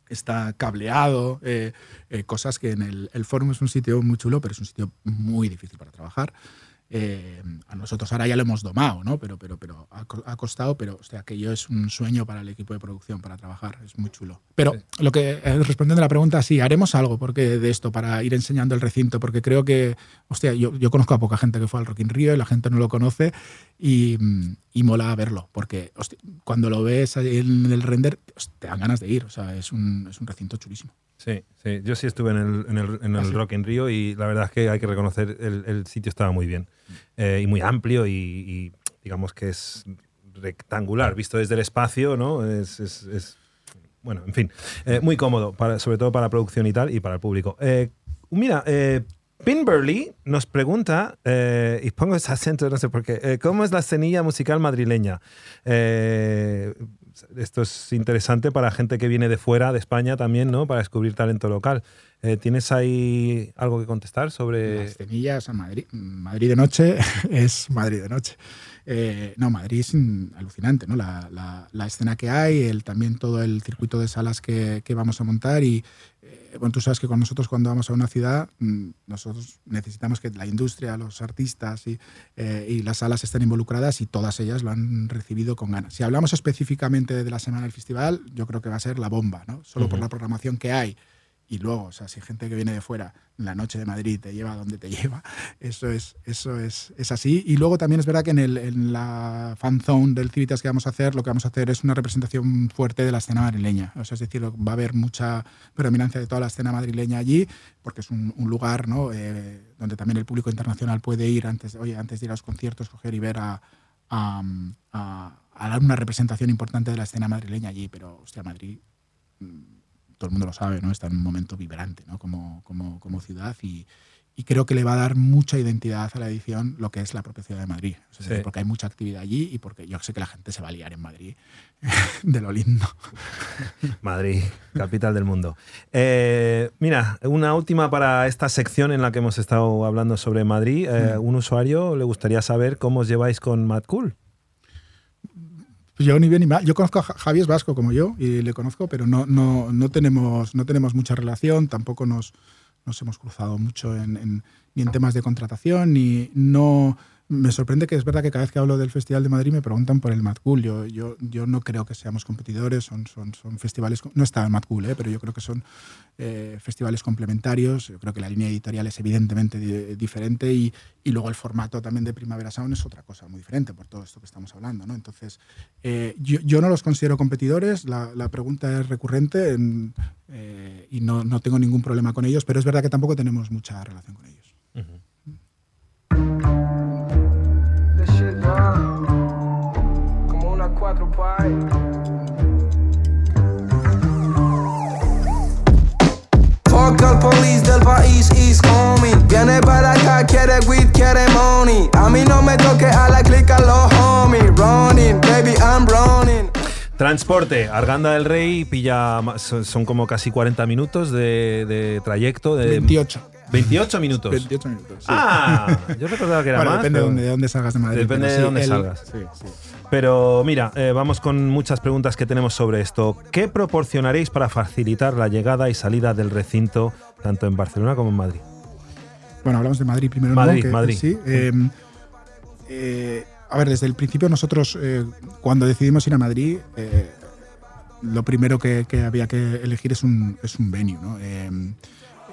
está cableado, eh, eh, cosas que en el, el es un sitio muy chulo, pero es un sitio muy difícil para trabajar. Eh, a nosotros ahora ya lo hemos domado, ¿no? Pero, pero, pero ha, costado, pero o aquello es un sueño para el equipo de producción, para trabajar, es muy chulo. Pero lo que, eh, respondiendo a la pregunta, sí, haremos algo porque de esto para ir enseñando el recinto, porque creo que, hostia, yo, yo conozco a poca gente que fue al Rock in Rio y la gente no lo conoce y, y mola verlo, porque cuando lo ves en el render, te dan ganas de ir, o sea, es un, es un recinto chulísimo. Sí, sí, yo sí estuve en el, en el, en el ah, Rock in Rio y la verdad es que hay que reconocer, el, el sitio estaba muy bien eh, y muy amplio y, digamos que es rectangular, visto desde el espacio, ¿no? Es, es, es bueno, en fin, eh, muy cómodo, para, sobre todo para la producción y tal y para el público. Eh, mira, eh, Pinberly nos pregunta, y pongo ese acento, no sé por qué, ¿cómo es la escenilla musical madrileña? esto es interesante para gente que viene de fuera, de España también, ¿no? Para descubrir talento local. Eh, ¿Tienes ahí algo que contestar sobre...? Las cenillas a Madrid. Madrid de noche [laughs] es Madrid de noche. Eh, no, Madrid es alucinante, ¿no? La, escena que hay, el, también todo el circuito de salas que, que vamos a montar y eh, bueno, tú sabes que con nosotros cuando vamos a una ciudad, mm, nosotros necesitamos que la industria, los artistas y, eh, y, las salas estén involucradas y todas ellas lo han recibido con ganas. Si hablamos específicamente de la semana del festival, yo creo que va a ser la bomba, ¿no? Solo por la programación que hay y luego, o sea, si gente que viene de fuera, la noche de Madrid te lleva donde te [laughs] lleva, eso es, eso es, es así. Y luego también es verdad que en, el, en la fan zone del Civitas que vamos a hacer, lo que vamos a hacer es una representación fuerte de la escena madrileña. O sea, es decir, va a haber mucha predominancia de toda la escena madrileña allí, porque es un, un lugar ¿no? Eh, donde también el público internacional puede ir antes, oye, antes de ir a los conciertos, coger y ver a, a, a, a dar una representación importante de la escena madrileña allí. Pero, hostia, Madrid mm, todo el mundo lo sabe, ¿no? está en un momento vibrante ¿no? como, como, como ciudad y, y, creo que le va a dar mucha identidad a la edición lo que es la propia ciudad de Madrid. Porque hay mucha actividad allí y porque yo sé que la gente se va a liar en Madrid [laughs] de lo lindo. [laughs] Madrid, capital del mundo. Eh, mira, una última para esta sección en la que hemos estado hablando sobre Madrid. Eh. Un usuario le gustaría saber cómo os lleváis con Mad Cool. Pues yo ni bien ni mal. Yo conozco a Javi es vasco como yo y le conozco, pero no, no, no, tenemos, no tenemos mucha relación, tampoco nos, nos hemos cruzado mucho en, en, ni en temas de contratación, ni no me sorprende que es verdad que cada vez que hablo del Festival de Madrid me preguntan por el Mad Cool. Yo, yo, yo no creo que seamos competidores, son, son, son festivales, no está el Mad Cool, ¿eh? pero yo creo que son eh, festivales complementarios. Yo creo que la línea editorial es evidentemente diferente y, y, luego el formato también de Primavera Sound es otra cosa muy diferente por todo esto que estamos hablando. ¿no? Entonces, eh, yo, yo, no los considero competidores, la, la pregunta es recurrente en, eh, y no, no, tengo ningún problema con ellos, pero es verdad que tampoco tenemos mucha relación con ellos. Fuck al police del país is coming. Viene para acá, quiere weed, quiere money. A mí no me toque a la clica los homies. Running, baby, I'm running. Transporte, Arganda del Rey pilla, son como casi 40 minutos de, de trayecto. De 28. 28 minutos. 28 minutos. Sí. Ah, yo recordaba que era bueno, más. Depende pero... de dónde salgas de Madrid. Depende de dónde sí, salgas. Sí, sí. Pero mira, eh, vamos con muchas preguntas que tenemos sobre esto. ¿Qué proporcionaréis para facilitar la llegada y salida del recinto tanto en Barcelona como en Madrid? Bueno, hablamos de Madrid primero. Madrid, ¿no? que, Madrid. Sí. Eh, eh, a ver, desde el principio nosotros, cuando decidimos ir a Madrid, eh, lo primero que, que, había que elegir es un, es un venue, ¿no?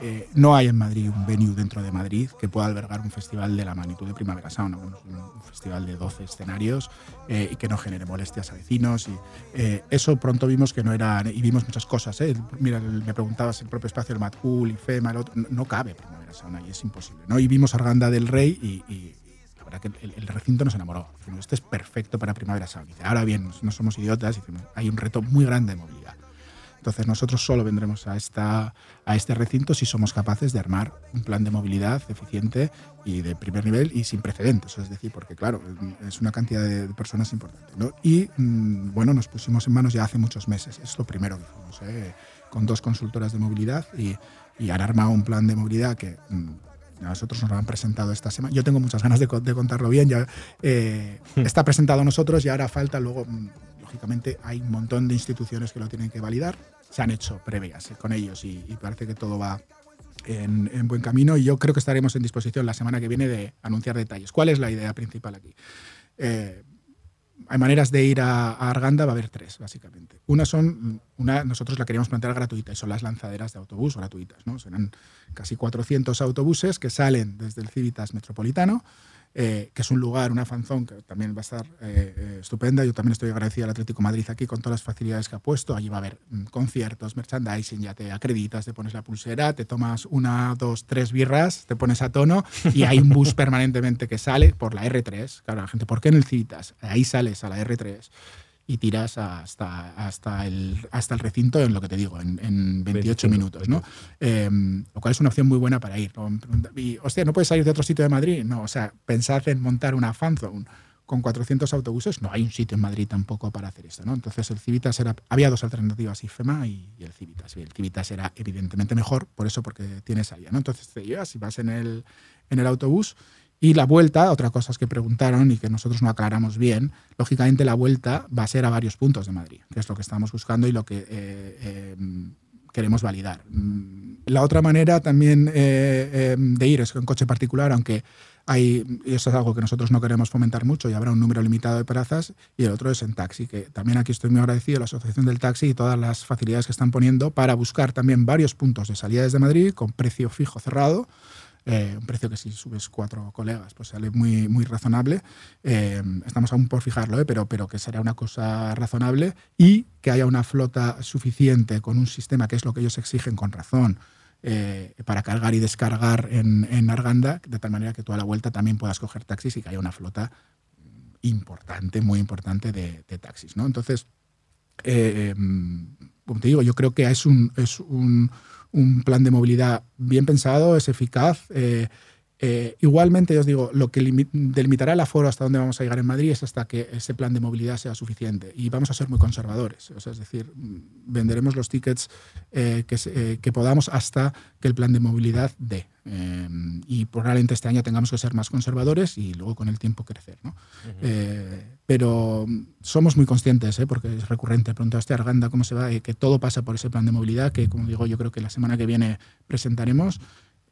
Eh, no hay en Madrid un venue dentro de Madrid que pueda albergar un festival de la magnitud de Primavera Sound, un, festival de 12 escenarios eh, y que no genere molestias a vecinos. Y, eso pronto vimos que no era, y vimos muchas cosas. Mira, me preguntabas el propio espacio, el Mad Cool, IFEMA, el otro, no, cabe Primavera Sound ahí, es imposible. ¿no? Y vimos Arganda del Rey y, la verdad que el, recinto nos enamoró. este es perfecto para Primavera Sound. ahora bien, no somos idiotas, hay un reto muy grande de movilidad entonces nosotros solo vendremos a, esta, a este recinto si somos capaces de armar un plan de movilidad eficiente y de primer nivel y sin precedentes. Es decir, porque claro, es una cantidad de personas importante. Y mm, bueno, nos pusimos en manos ya hace muchos meses. Es lo primero que hicimos, ¿eh? con dos consultoras de movilidad y, y han armado un plan de movilidad que... Mm, a nosotros nos lo han presentado esta semana. Yo tengo muchas ganas de, contarlo bien. Ya eh, hmm. está presentado a nosotros y ahora falta luego, mm, lógicamente, hay un montón de instituciones que lo tienen que validar se han hecho previas con ellos y, parece que todo va en, buen camino y yo creo que estaremos en disposición la semana que viene de anunciar detalles. ¿Cuál es la idea principal aquí? Eh, hay maneras de ir a, Arganda, va a haber tres, básicamente. Una son, una, nosotros la queríamos plantear gratuita y son las lanzaderas de autobús gratuitas. ¿no? Serán casi 400 autobuses que salen desde el Civitas Metropolitano eh, que es un lugar, una fanzón que también va a estar eh, eh, estupenda. Yo también estoy agradecido al Atlético Madrid aquí con todas las facilidades que ha puesto. Allí va a haber mm, conciertos, merchandising, ya te acreditas, te pones la pulsera, te tomas una, dos, tres birras, te pones a tono y hay un bus [laughs] permanentemente que sale por la R3. Claro, la gente, ¿por qué en el Civitas? Ahí sales a la R3 y tiras hasta, hasta, el, hasta el recinto en lo que te digo, en, 28, minutos, ¿no? Em, lo cual es una opción muy buena para ir. Y, hostia, ¿no puedes salir de otro sitio de Madrid? No, o sea, pensad en montar una fanzone con 400 autobuses, no hay un sitio en Madrid tampoco para hacer esto, ¿no? Entonces el Civitas era, había dos alternativas, IFEMA y, y el Civitas. Y el Civitas era evidentemente mejor, por eso porque tiene salida, ¿no? Entonces te llevas y vas en el, en el autobús y la vuelta, otra cosa que preguntaron y que nosotros no aclaramos bien, lógicamente la vuelta va a ser a varios puntos de Madrid, que es lo que estamos buscando y lo que eh, eh, queremos validar. Mm, la otra manera también eh, de ir es con coche particular, aunque hay, y eso es algo que nosotros no queremos fomentar mucho y habrá un número limitado de plazas, y el otro es en taxi, que también aquí estoy muy agradecido a la Asociación del Taxi y todas las facilidades que están poniendo para buscar también varios puntos de salida desde Madrid con precio fijo cerrado eh, un precio que si subes cuatro colegas pues sale muy, muy razonable. Eh, estamos aún por fijarlo, eh, pero, pero que será una cosa razonable y que haya una flota suficiente con un sistema que es lo que ellos exigen con razón. para cargar y descargar en, en, Arganda, de tal manera que tú a la vuelta también puedas coger taxis y que haya una flota importante, muy importante de, taxis. ¿no? Entonces, como te digo, yo creo que es un, es un, un plan de movilidad bien pensado, es eficaz. Eh, eh, igualmente, os digo, lo que delimitará el aforo hasta dónde vamos a llegar en Madrid es hasta que ese plan de movilidad sea suficiente. Y vamos a ser muy conservadores. O sea, es decir, venderemos los tickets eh, que, que, podamos hasta que el plan de movilidad dé. y probablemente este año tengamos que ser más conservadores y luego con el tiempo crecer. ¿no? pero somos muy conscientes, porque es recurrente, pronto a este Arganda, cómo se va, que todo pasa por ese plan de movilidad que, como digo, yo creo que la semana que viene presentaremos.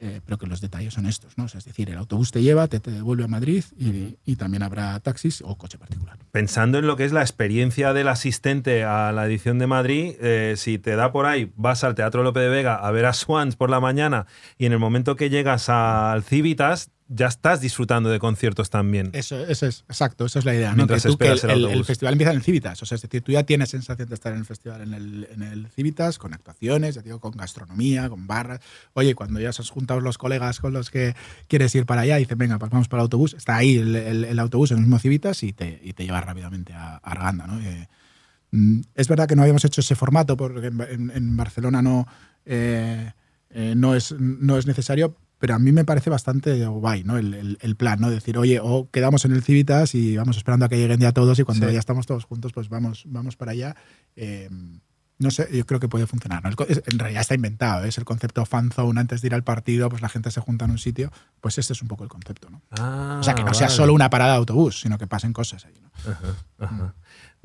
Eh, pero que los detalles son estos, ¿no? es decir, el autobús te lleva, te, devuelve a Madrid y, también habrá taxis o coche particular. Pensando en lo que es la experiencia del asistente a la edición de Madrid, eh, si te da por ahí, vas al Teatro Lope de Vega a ver a Swans por la mañana y en el momento que llegas al Civitas, ya estás disfrutando de conciertos también. Eso, eso es, exacto, esa es la idea. Mientras esperas el, el, festival empieza en el Civitas, o sea, es decir, tú ya tienes sensación de estar en el festival en el, en el Civitas, con actuaciones, ya digo, con gastronomía, con barras. Oye, cuando ya se has juntado los colegas con los que quieres ir para allá, dicen, venga, pues vamos para el autobús, está ahí el, autobús en el mismo Civitas y te, y te lleva rápidamente a, Arganda, ¿no? Eh, mm, es verdad que no habíamos hecho ese formato porque en, Barcelona no, eh, eh, no, es, no es necesario, pero a mí me parece bastante guay, ¿no? El, el, plan, ¿no? Decir, oye, o quedamos en el Civitas y vamos esperando a que lleguen ya todos y cuando ya estamos todos juntos, pues vamos, vamos para allá. Eh, no sé, yo creo que puede funcionar. En realidad está inventado, ¿eh? es el concepto fan zone antes de ir al partido, pues la gente se junta en un sitio, pues este es un poco el concepto, ¿no? Ah, o sea, que no sea solo una parada de autobús, sino que pasen cosas ahí, ¿no? Ajá, ajá.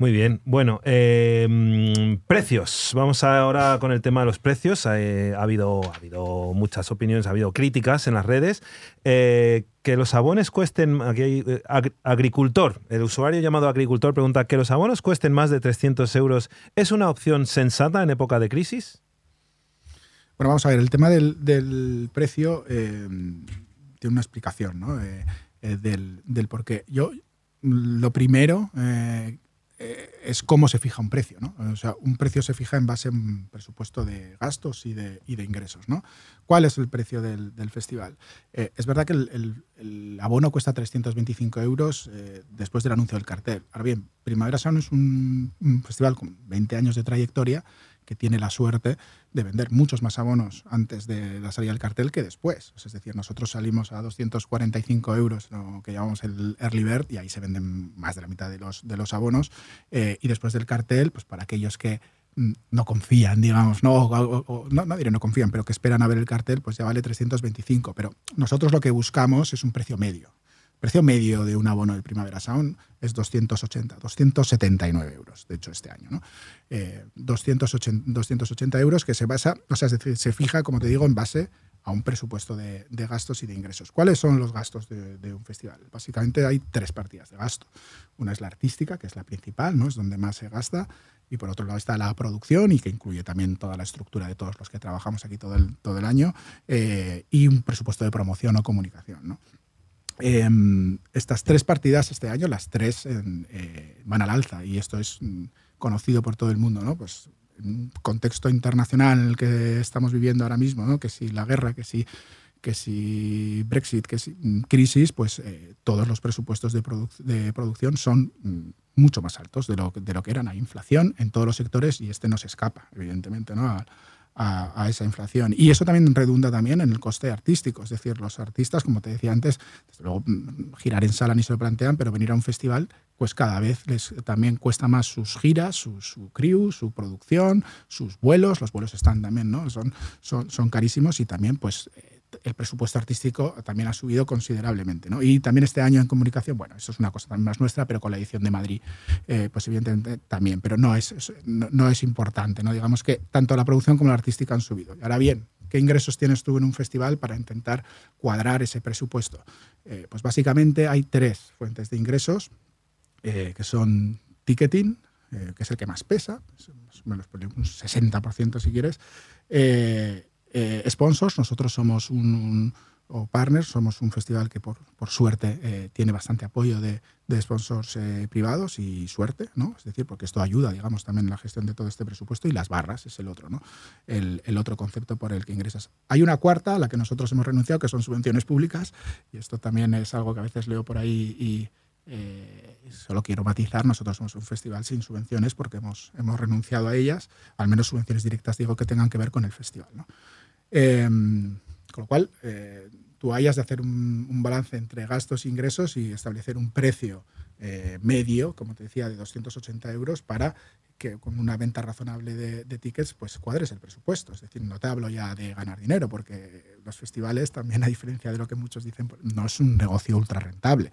Muy bien. Bueno, em, precios. Vamos ahora con el tema de los precios. Eh, ha, habido, ha habido muchas opiniones, ha habido críticas en las redes. Eh, que los abonos cuesten. Eh, agricultor, el usuario llamado agricultor pregunta: ¿que los abonos cuesten más de 300 euros es una opción sensata en época de crisis? Bueno, vamos a ver, el tema del, del precio tiene una explicación, ¿no? Del, del por. Yo, lo primero eh, es cómo se fija un precio, ¿no? O sea, un precio se fija en base a un presupuesto de gastos y de, ingresos, ¿no? ¿Cuál es el precio del, festival? Eh, es verdad que el, abono cuesta 325 euros eh, después del anuncio del cartel. Ahora bien, Primavera Sound es un festival con 20 años de trayectoria que tiene la suerte de vender muchos más abonos antes de la salida del cartel que después. Es decir, nosotros salimos a 245 euros, lo que llamamos el Early Bird, y ahí se venden más de la mitad de los, de los abonos. Eh, y después del cartel, pues para aquellos que mm, no confían, digamos, no, o- no, no diré no confían, pero que esperan a ver el cartel, pues ya vale 325. Pero nosotros lo que buscamos es un precio medio. Precio medio de un abono del Primavera Sound es 280, 279 euros, de hecho, este año. ¿no? Eh, 280, 280 euros que se basa, o sea, es decir, se fija, como te digo, en base a un presupuesto de, gastos y de ingresos. ¿Cuáles son los gastos de, de un festival? Básicamente hay tres partidas de gasto. Una es la artística, que es la principal, ¿no? es donde más se gasta, y por otro lado está la producción, y que incluye también toda la estructura de todos los que trabajamos aquí todo el, todo el año, eh, y un presupuesto de promoción o comunicación. ¿no? Eh, estas tres partidas este año, las tres eh, van al alza y esto es mm, conocido por todo el mundo, ¿no? Pues en un contexto internacional en el que estamos viviendo ahora mismo, ¿no? Que si la guerra, que si que si Brexit, que si mm, crisis, pues eh, todos los presupuestos de, produ de producción son mm, mucho más altos de lo, de lo que eran. Hay inflación en todos los sectores y este no se escapa, evidentemente, ¿no? A, esa inflación. Y eso también redunda también en el coste artístico, es decir, los artistas, como te decía antes, desde luego girar en sala ni se lo plantean, pero venir a un festival, pues cada vez les también cuesta más sus giras, su, su crew, su producción, sus vuelos, los vuelos están también, ¿no? Son, son, son carísimos y también, pues, el presupuesto artístico también ha subido considerablemente. ¿no? Y también este año en comunicación, bueno, eso es una cosa también más nuestra, pero con la edición de Madrid, eh, pues evidentemente también, pero no es, no, es importante. ¿no? Digamos que tanto la producción como la artística han subido. Y ahora bien, ¿qué ingresos tienes tú en un festival para intentar cuadrar ese presupuesto? Eh, pues básicamente hay tres fuentes de ingresos, eh, que son ticketing, que es el que más pesa, un 60% si quieres, eh, sponsors, nosotros somos un, un, o partners, somos un festival que por, por suerte eh, tiene bastante apoyo de, de sponsors eh, privados y suerte, ¿no? Es decir, porque esto ayuda, digamos, también en la gestión de todo este presupuesto y las barras es el otro, ¿no? El, el, otro concepto por el que ingresas. Hay una cuarta a la que nosotros hemos renunciado, que son subvenciones públicas, y esto también es algo que a veces leo por ahí y, eh, solo quiero matizar, nosotros somos un festival sin subvenciones porque hemos, hemos renunciado a ellas, al menos subvenciones directas digo que tengan que ver con el festival. ¿no? Eh, con lo cual, eh, tú hayas de hacer un, balance entre gastos e ingresos y establecer un precio eh, medio, como te decía, de 280 euros para que con una venta razonable de, de, tickets pues cuadres el presupuesto. Es decir, no te hablo ya de ganar dinero, porque los festivales también, a diferencia de lo que muchos dicen, no es un negocio ultra rentable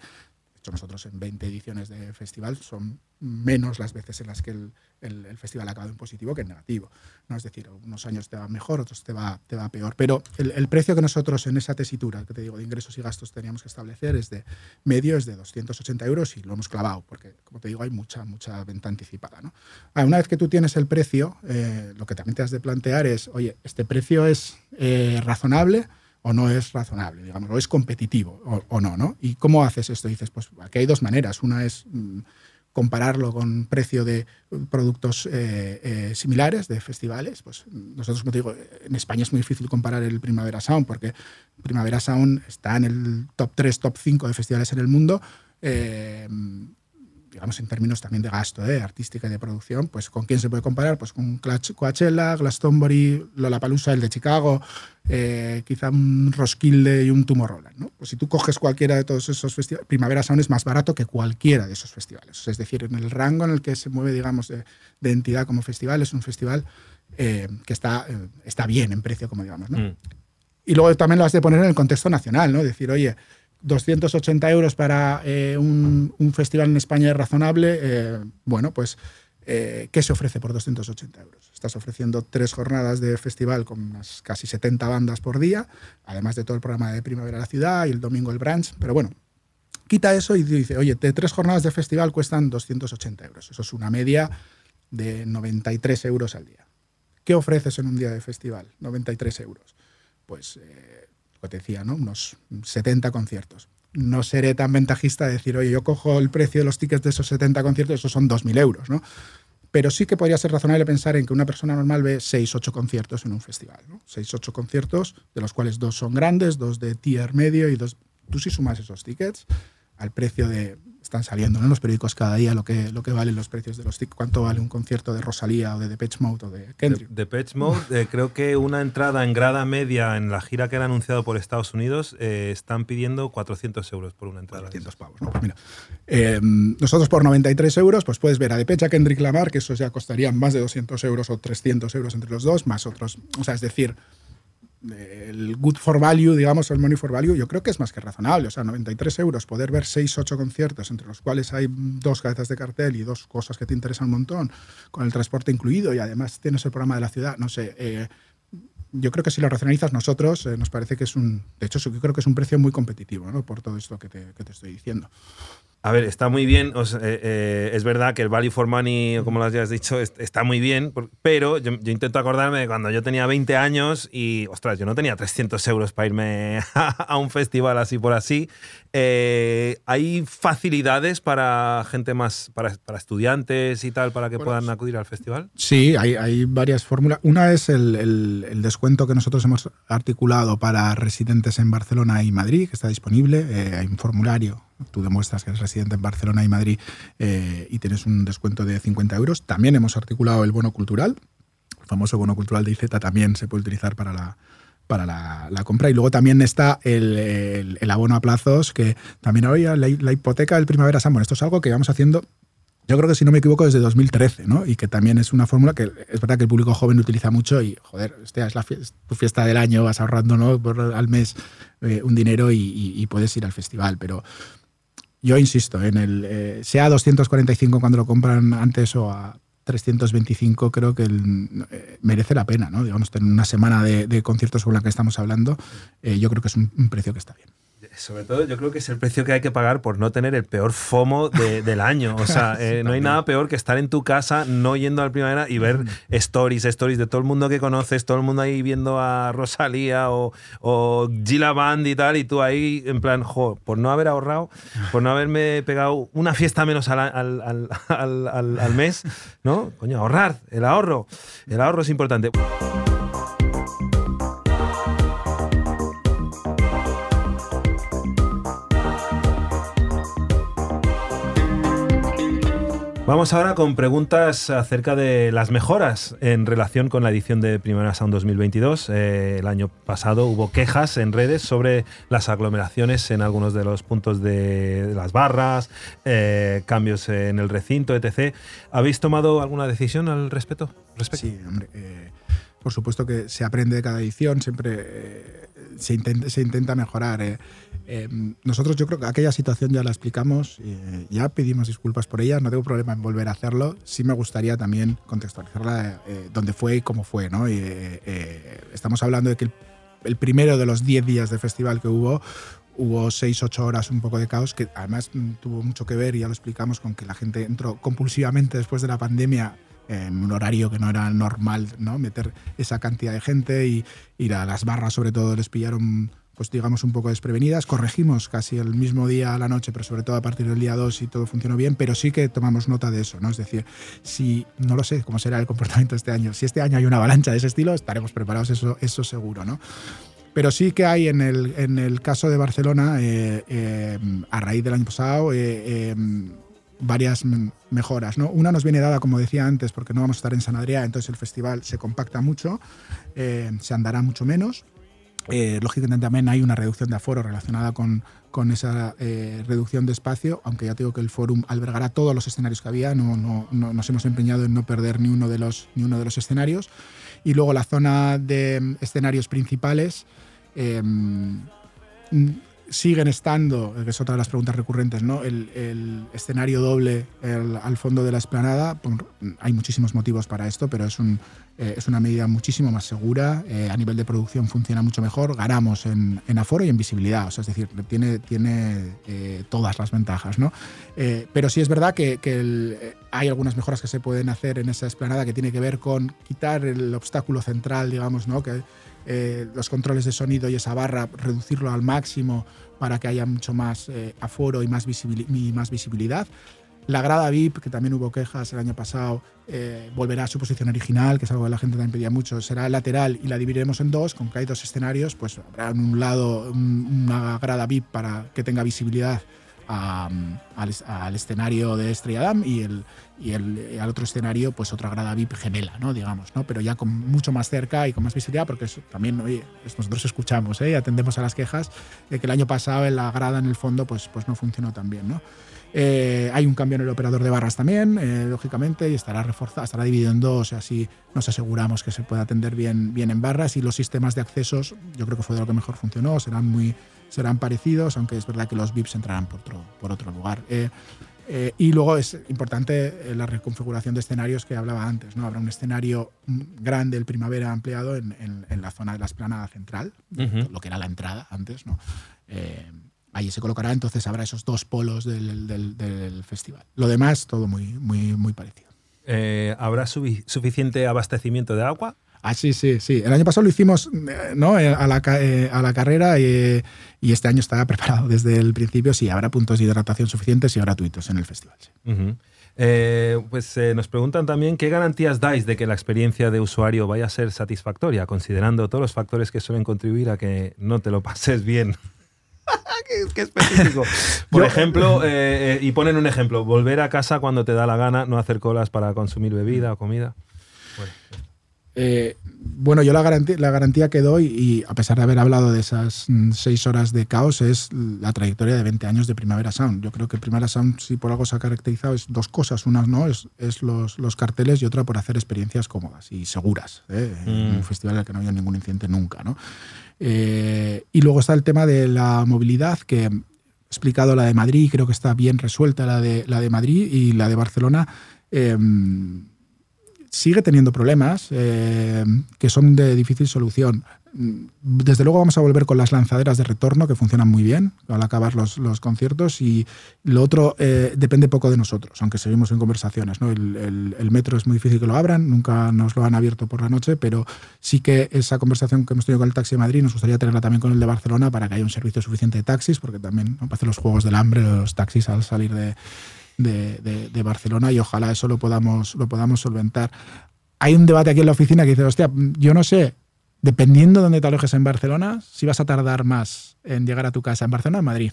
nosotros en 20 ediciones de festival son menos las veces en las que el, el, el, festival ha acabado en positivo que en negativo. ¿no? Es decir, unos años te va mejor, otros te va, te va peor. Pero el, el, precio que nosotros en esa tesitura, que te digo, de ingresos y gastos teníamos que establecer es de medio, es de 280 euros y lo hemos clavado, porque, como te digo, hay mucha, mucha venta anticipada. ¿no? Ah, una vez que tú tienes el precio, eh, lo que también te has de plantear es, oye, ¿este precio es eh, razonable? O no es razonable, digamos, o es competitivo o, no, ¿no? ¿Y cómo haces esto? Dices, pues aquí hay dos maneras. Una es mmm, compararlo con precio de productos eh, eh, similares de festivales. Pues nosotros, como te digo, en España es muy difícil comparar el Primavera Sound porque Primavera Sound está en el top 3, top 5 de festivales en el mundo. Eh, digamos, en términos también de gasto, ¿eh? artística y de producción, pues ¿con quién se puede comparar? Pues con Coachella, Glastonbury, Lollapalooza, el de Chicago, eh, quizá un Roskilde y un Tomorrowland, ¿no? Pues si tú coges cualquiera de todos esos festivales, Primavera Sound es más barato que cualquiera de esos festivales. Es decir, en el rango en el que se mueve, digamos, de, de entidad como festival, es un festival eh, que está, está bien en precio, como digamos, ¿no? Mm. Y luego también lo has de poner en el contexto nacional, ¿no? Decir, oye, 280 euros para eh, un, festival en España es razonable. Eh, bueno, pues, eh, ¿qué se ofrece por 280 euros? Estás ofreciendo tres jornadas de festival con unas casi 70 bandas por día, además de todo el programa de Primavera de la Ciudad y el domingo el brunch. Pero bueno, quita eso y dice, oye, de tres jornadas de festival cuestan 280 euros. Eso es una media de 93 euros al día. ¿Qué ofreces en un día de festival? 93 euros. Pues, lo que te decía, ¿no? Unos 70 conciertos. No seré tan ventajista de decir, oye, yo cojo el precio de los tickets de esos 70 conciertos, esos son 2.000 euros, ¿no? Pero sí que podría ser razonable pensar en que una persona normal ve 6, 8 conciertos en un festival. ¿no? 6, 8 conciertos, de los cuales dos son grandes, dos de tier medio y dos... Tú si sumas esos tickets al precio de están saliendo en los periódicos cada día lo que, lo que valen los precios de los tickets. ¿Cuánto vale un concierto de Rosalía o de Depeche Mode o de Kendrick? De, Depeche Mode, eh, creo que una entrada en grada media en la gira que han anunciado por Estados Unidos eh, están pidiendo 400 euros por una entrada. 400 pavos, ¿no? Pues mira, eh, nosotros por 93 euros pues puedes ver a Depeche, a Kendrick Lamar, que eso ya costaría más de 200 euros o 300 euros entre los dos, más otros. O sea, es decir, el good for value, digamos, el money for value, yo creo que es más que razonable. O sea, 93 euros, poder ver 6, 8 conciertos, entre los cuales hay dos cabezas de cartel y dos cosas que te interesan un montón, con el transporte incluido y además tienes el programa de la ciudad, no sé. Eh, yo creo que si lo racionalizas nosotros, eh, nos parece que es un. De hecho, yo creo que es un precio muy competitivo, ¿no? Por todo esto que te, que te estoy diciendo. A ver, está muy bien. Eh, eh, es verdad que el value for money, como lo has dicho, está muy bien, pero yo, intento acordarme de cuando yo tenía 20 años y, ostras, yo no tenía 300 euros para irme [laughs] a, un festival así por así. Eh, ¿Hay facilidades para gente más, para, estudiantes y tal, para que puedan acudir al festival? Sí, hay, varias fórmulas. Una es el, descuento que nosotros hemos articulado para residentes en Barcelona y Madrid, que está disponible. hay un formulario tú demuestras que eres residente en Barcelona y Madrid eh, y tienes un descuento de 50 euros. También hemos articulado el bono cultural. El famoso bono cultural de IZ también se puede utilizar para la, para la, compra. Y luego también está el, abono a plazos, que también ahora la, la, hipoteca del Primavera San. Bueno, esto es algo que vamos haciendo, yo creo que si no me equivoco, desde 2013, ¿no? Y que también es una fórmula que es verdad que el público joven utiliza mucho y, joder, es la tu fiesta del año, vas ahorrando. Por, al mes eh, un dinero y, y, puedes ir al festival. Pero yo insisto, en el eh, sea 245 cuando lo compran antes o a 325 creo que eh, merece la pena, ¿no? Digamos, tener una semana de, conciertos sobre la que estamos hablando, eh, yo creo que es un precio que está bien sobre todo yo creo que es el precio que hay que pagar por no tener el peor FOMO del año. O sea, [laughs] eh, no hay nada peor que estar en tu casa no yendo al primavera y ver stories, stories de todo el mundo que conoces, todo el mundo ahí viendo a Rosalía o, o Gila Band y tal, y tú ahí en plan, jo, por no haber ahorrado, por no haberme pegado una fiesta menos al, al, al, al mes, ¿no? Coño, ahorrar, el ahorro, el ahorro es importante. Vamos ahora con preguntas acerca de las mejoras en relación con la edición de Primera Sound 2022. Eh, el año pasado hubo quejas en redes sobre las aglomeraciones en algunos de los puntos de, las barras, eh, cambios en el recinto, etc. ¿Habéis tomado alguna decisión al respecto? Sí, hombre. Eh, por supuesto que se aprende de cada edición, siempre se intenta, mejorar. Eh. Em, nosotros yo creo que aquella situación ya la explicamos, eh, ya pedimos disculpas por ella, no tengo problema en volver a hacerlo. Sí me gustaría también contextualizarla eh, dónde fue y cómo fue. ¿no? Estamos hablando de que el, primero de los 10 días de festival que hubo hubo 6-8 horas un poco de caos, que además mm, tuvo mucho que ver, y ya lo explicamos, con que la gente entró compulsivamente después de la pandemia en un horario que no era normal, ¿no? Meter esa cantidad de gente y ir a las barras, sobre todo, les pillaron, pues digamos, un poco desprevenidas. Corregimos casi el mismo día a la noche, pero sobre todo a partir del día 2 y todo funcionó bien, pero sí que tomamos nota de eso, ¿no? Es decir, si, no lo sé cómo será el comportamiento este año, si este año hay una avalancha de ese estilo, estaremos preparados, eso, eso seguro, ¿no? Pero sí que hay en el, en el caso de Barcelona, eh, eh, a raíz del año pasado, eh, varias mejoras. ¿no? Una nos viene dada, como decía antes, porque no vamos a estar en San Adrià, entonces el festival se compacta mucho, eh, se andará mucho menos. Eh, lógicamente también hay una reducción de aforo relacionada con, con esa eh, reducción de espacio, aunque ya digo que el fórum albergará todos los escenarios que había, no, no, nos hemos empeñado en no perder ni uno, de los, ni uno de los escenarios. Y luego la zona de escenarios principales siguen estando, que es otra de las preguntas recurrentes, ¿no? el, el escenario doble el- al fondo de la explanada. hay muchísimos motivos para esto, pero es, un, eh, es una medida muchísimo más segura. eh, a nivel de producción funciona mucho mejor. Ganamos en, en aforo y en visibilidad. O sea, es decir, tiene, tiene eh, todas las ventajas. ¿no? Eh, pero sí es verdad que, que el- eh, hay algunas mejoras que se pueden hacer en esa explanada que tiene que ver con quitar el obstáculo central, digamos, ¿no? que eh, los controles de sonido y esa barra, reducirlo al máximo para que haya mucho más eh, aforo y más, y más visibilidad. La grada VIP, que también hubo quejas el año pasado, eh, volverá a su posición original, que es algo que la gente también pedía mucho. Será lateral y la dividiremos en dos, con que hay dos escenarios, pues habrá en un lado un- una grada VIP para que tenga visibilidad a- al, al escenario de Estrella Damm y, el, y el, y al otro escenario pues otra grada VIP gemela, ¿no? digamos, ¿no? pero ya con mucho más cerca y con más visibilidad porque eso también oye, nosotros escuchamos ¿eh? y atendemos a las quejas de que el año pasado en la grada en el fondo pues, pues no funcionó tan bien. ¿no? Eh, hay un cambio en el operador de barras también, eh, lógicamente, y estará reforzado, estará dividido en dos, y así nos aseguramos que se pueda atender bien, bien en barras. Y los sistemas de accesos, yo creo que fue de lo que mejor funcionó, serán muy serán parecidos, aunque es verdad que los VIPs entrarán por otro, por otro lugar. Eh, eh, y luego es importante eh, la reconfiguración de escenarios que hablaba antes. ¿no? Habrá un escenario grande, el primavera ampliado, en, en- en la zona de la esplanada central, lo que era la entrada antes. ¿no? Eh, ahí se colocará, entonces habrá esos dos polos del, del- del festival. Lo demás, todo muy, muy, muy parecido. Eh, ¿Habrá suficiente abastecimiento de agua? Ah, sí, sí, sí. El año pasado lo hicimos eh, ¿no? Eh, a, la, eh, a la carrera y, y este año está [laughs] preparado desde el principio. Sí, habrá puntos de hidratación suficientes y gratuitos en el festival. sí. Ujú. Eh, pues eh, nos preguntan también qué garantías dais de que la experiencia de usuario vaya a ser satisfactoria, considerando todos los factores que suelen contribuir a que no te lo [laughs] pases bien. [laughs] qué, qué específico. Por Yo- ejemplo, eh, eh, y ponen un ejemplo, volver a casa cuando te da la gana, no hacer colas para consumir bebida o comida. Bueno, Eh, bueno, yo la garantía, la garantía que doy, y a pesar de haber hablado de esas mm, seis horas de caos, es la trayectoria de 20 años de Primavera Sound. Yo creo que Primavera Sound, si por algo se ha caracterizado, es dos cosas. Una no es, es los, los carteles y otra por hacer experiencias cómodas y seguras. ¿eh? En Mm. un festival en el que no haya ningún incidente nunca. ¿no? Eh, y luego está el tema de la movilidad, que he explicado la de Madrid, creo que está bien resuelta la de, la de Madrid y la de Barcelona. eh, sigue teniendo problemas eh, que son de difícil solución. Desde luego vamos a volver con las lanzaderas de retorno que funcionan muy bien al acabar los, los conciertos y lo otro eh, depende poco de nosotros, aunque seguimos en conversaciones. ¿no? El, metro es muy difícil que lo abran, nunca nos lo han abierto por la noche, pero sí que esa conversación que hemos tenido con el taxi de Madrid nos gustaría tenerla también con el de Barcelona para que haya un servicio suficiente de taxis, porque también ¿no? los juegos del hambre los taxis al salir de, de, Barcelona y ojalá eso lo podamos, lo podamos solventar. Hay un debate aquí en la oficina que dice, hostia, yo no sé, dependiendo de dónde te alojes en Barcelona, si vas a tardar más en llegar a tu casa en Barcelona o en Madrid.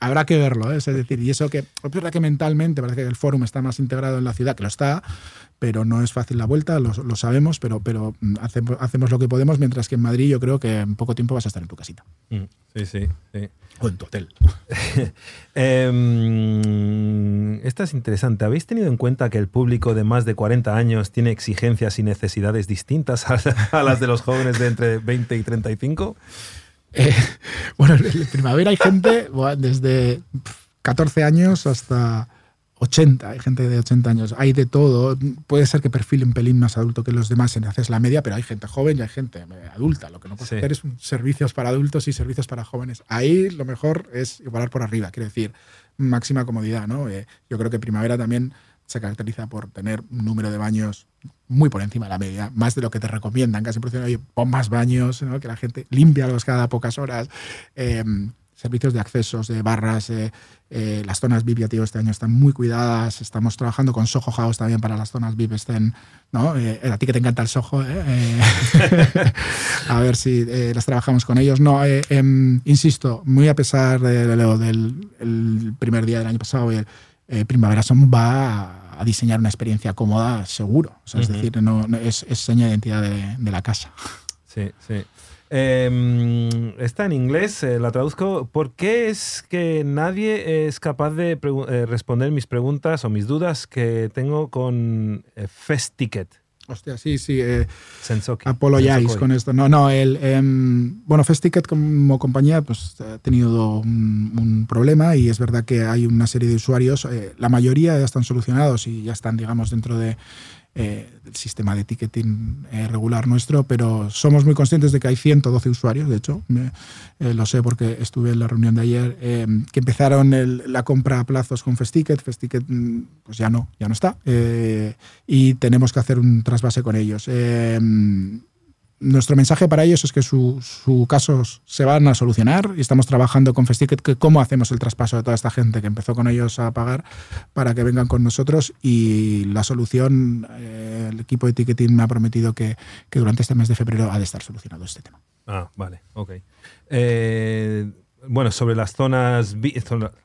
Habrá que verlo, ¿eh? es decir, y eso que es verdad que mentalmente parece que el fórum está más integrado en la ciudad, que lo está, pero no es fácil la vuelta, lo, lo sabemos, pero, pero mm, hacemos, hacemos lo que podemos, mientras que en Madrid yo creo que en poco tiempo vas a estar en tu casita mm, sí, sí, sí. o en tu hotel. [laughs] Em, esta es interesante. ¿Habéis tenido en cuenta que el público de más de 40 años tiene exigencias y necesidades distintas a, las de los jóvenes de entre 20 y 35? Eh, [laughs] bueno, en primavera hay gente desde pf, 14 años hasta 80, hay gente de 80 años, hay de todo. Puede ser que perfile un pelín más adulto que los demás en haces la media, pero hay gente joven y hay gente eh, adulta. Lo que no puedes Sí. hacer es un- servicios para adultos y servicios para jóvenes. Ahí lo mejor es igualar por arriba, quiero decir, máxima comodidad. ¿no? Eh, yo creo que primavera también se caracteriza por tener un número de baños muy por encima de la media, más de lo que te recomiendan. Casi por oye, pon más baños, ¿no? que la gente limpia los cada pocas horas. Eh, servicios de accesos, de barras, eh, eh, las zonas VIP, digo, este año están muy cuidadas. Estamos trabajando con Soho House también para las zonas VIP estén, ¿no? Eh, a ti que te encanta el Soho, ¿eh? Eh, [laughs] a ver si eh, las trabajamos con ellos. No, eh, em, insisto, muy a pesar de lo del el primer día del año pasado, Primavera Sound va a, a diseñar una experiencia cómoda, seguro. O sea, Es decir, no, no- es, es seña de identidad de, de la casa. Sí, sí. Em, está en inglés, eh, la traduzco. ¿Por qué es que nadie es capaz de eh, responder mis preguntas o mis dudas que tengo con eh, Fest Ticket? Hostia, sí, sí. Eh, Sensokoi. con esto. No, no, el, em, bueno, Festicket como compañía pues, ha tenido un, un problema y es verdad que hay una serie de usuarios, eh, la mayoría ya están solucionados y ya están, digamos, dentro de, eh, del sistema de ticketing eh, regular nuestro, pero somos muy conscientes de que hay 112 usuarios, de hecho, me- eh, lo sé porque estuve en la reunión de ayer, eh, que empezaron el- la compra a plazos con Festicket, Festicket mm, pues ya no, ya no está, eh, y tenemos que hacer un trasvase con ellos. Nuestro mensaje para ellos es que su, su casos se van a solucionar y estamos trabajando con Festicket que cómo hacemos el traspaso de toda esta gente que empezó con ellos a pagar para que vengan con nosotros y la solución, eh, el equipo de ticketing me ha prometido que, que durante este mes de febrero ha de estar solucionado este tema. Ah, vale, ok. Eh, bueno, sobre las zonas VIP,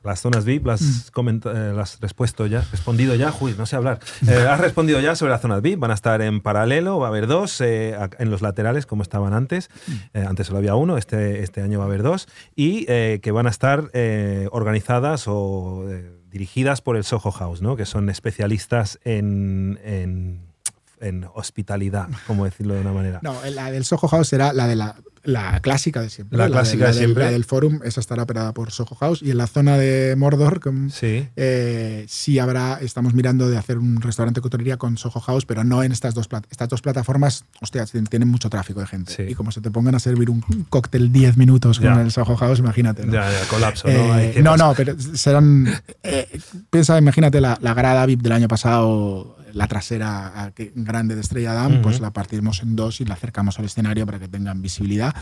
las zonas VIP, las, comenta- eh, las has respuesto ya, respondido ya, uy, no sé hablar. Eh, has respondido ya sobre las zonas VIP, van a estar en paralelo, va a haber dos, eh, en los laterales como estaban antes, Eh, antes solo había uno, este, este año va a haber dos, y eh, que van a estar eh, organizadas o dirigidas por el Soho House, ¿no? que son especialistas en, en, en hospitalidad, como decirlo de una manera. No, la del Soho House será la de la, la clásica de siempre. La clásica de siempre. La del Forum, esa estará operada por Soho House y en la zona de Mordor, com- Sí. Eh, sí habrá, estamos mirando de hacer un restaurante coctelería con Soho House, pero no en estas dos plataformas. Estas dos plataformas, hostia, tien- tienen mucho tráfico de gente. Sí. Y como se te pongan a servir un cóctel 10 minutos con Ya. el Soho House, imagínate. ¿no? Ya, ya, colapso, ¿no? Eh, no, no, pero serán. eh, piensa, imagínate la, la grada VIP del año pasado, la trasera grande de Estrella Damm, pues la partimos en dos y la acercamos al escenario para que tengan visibilidad.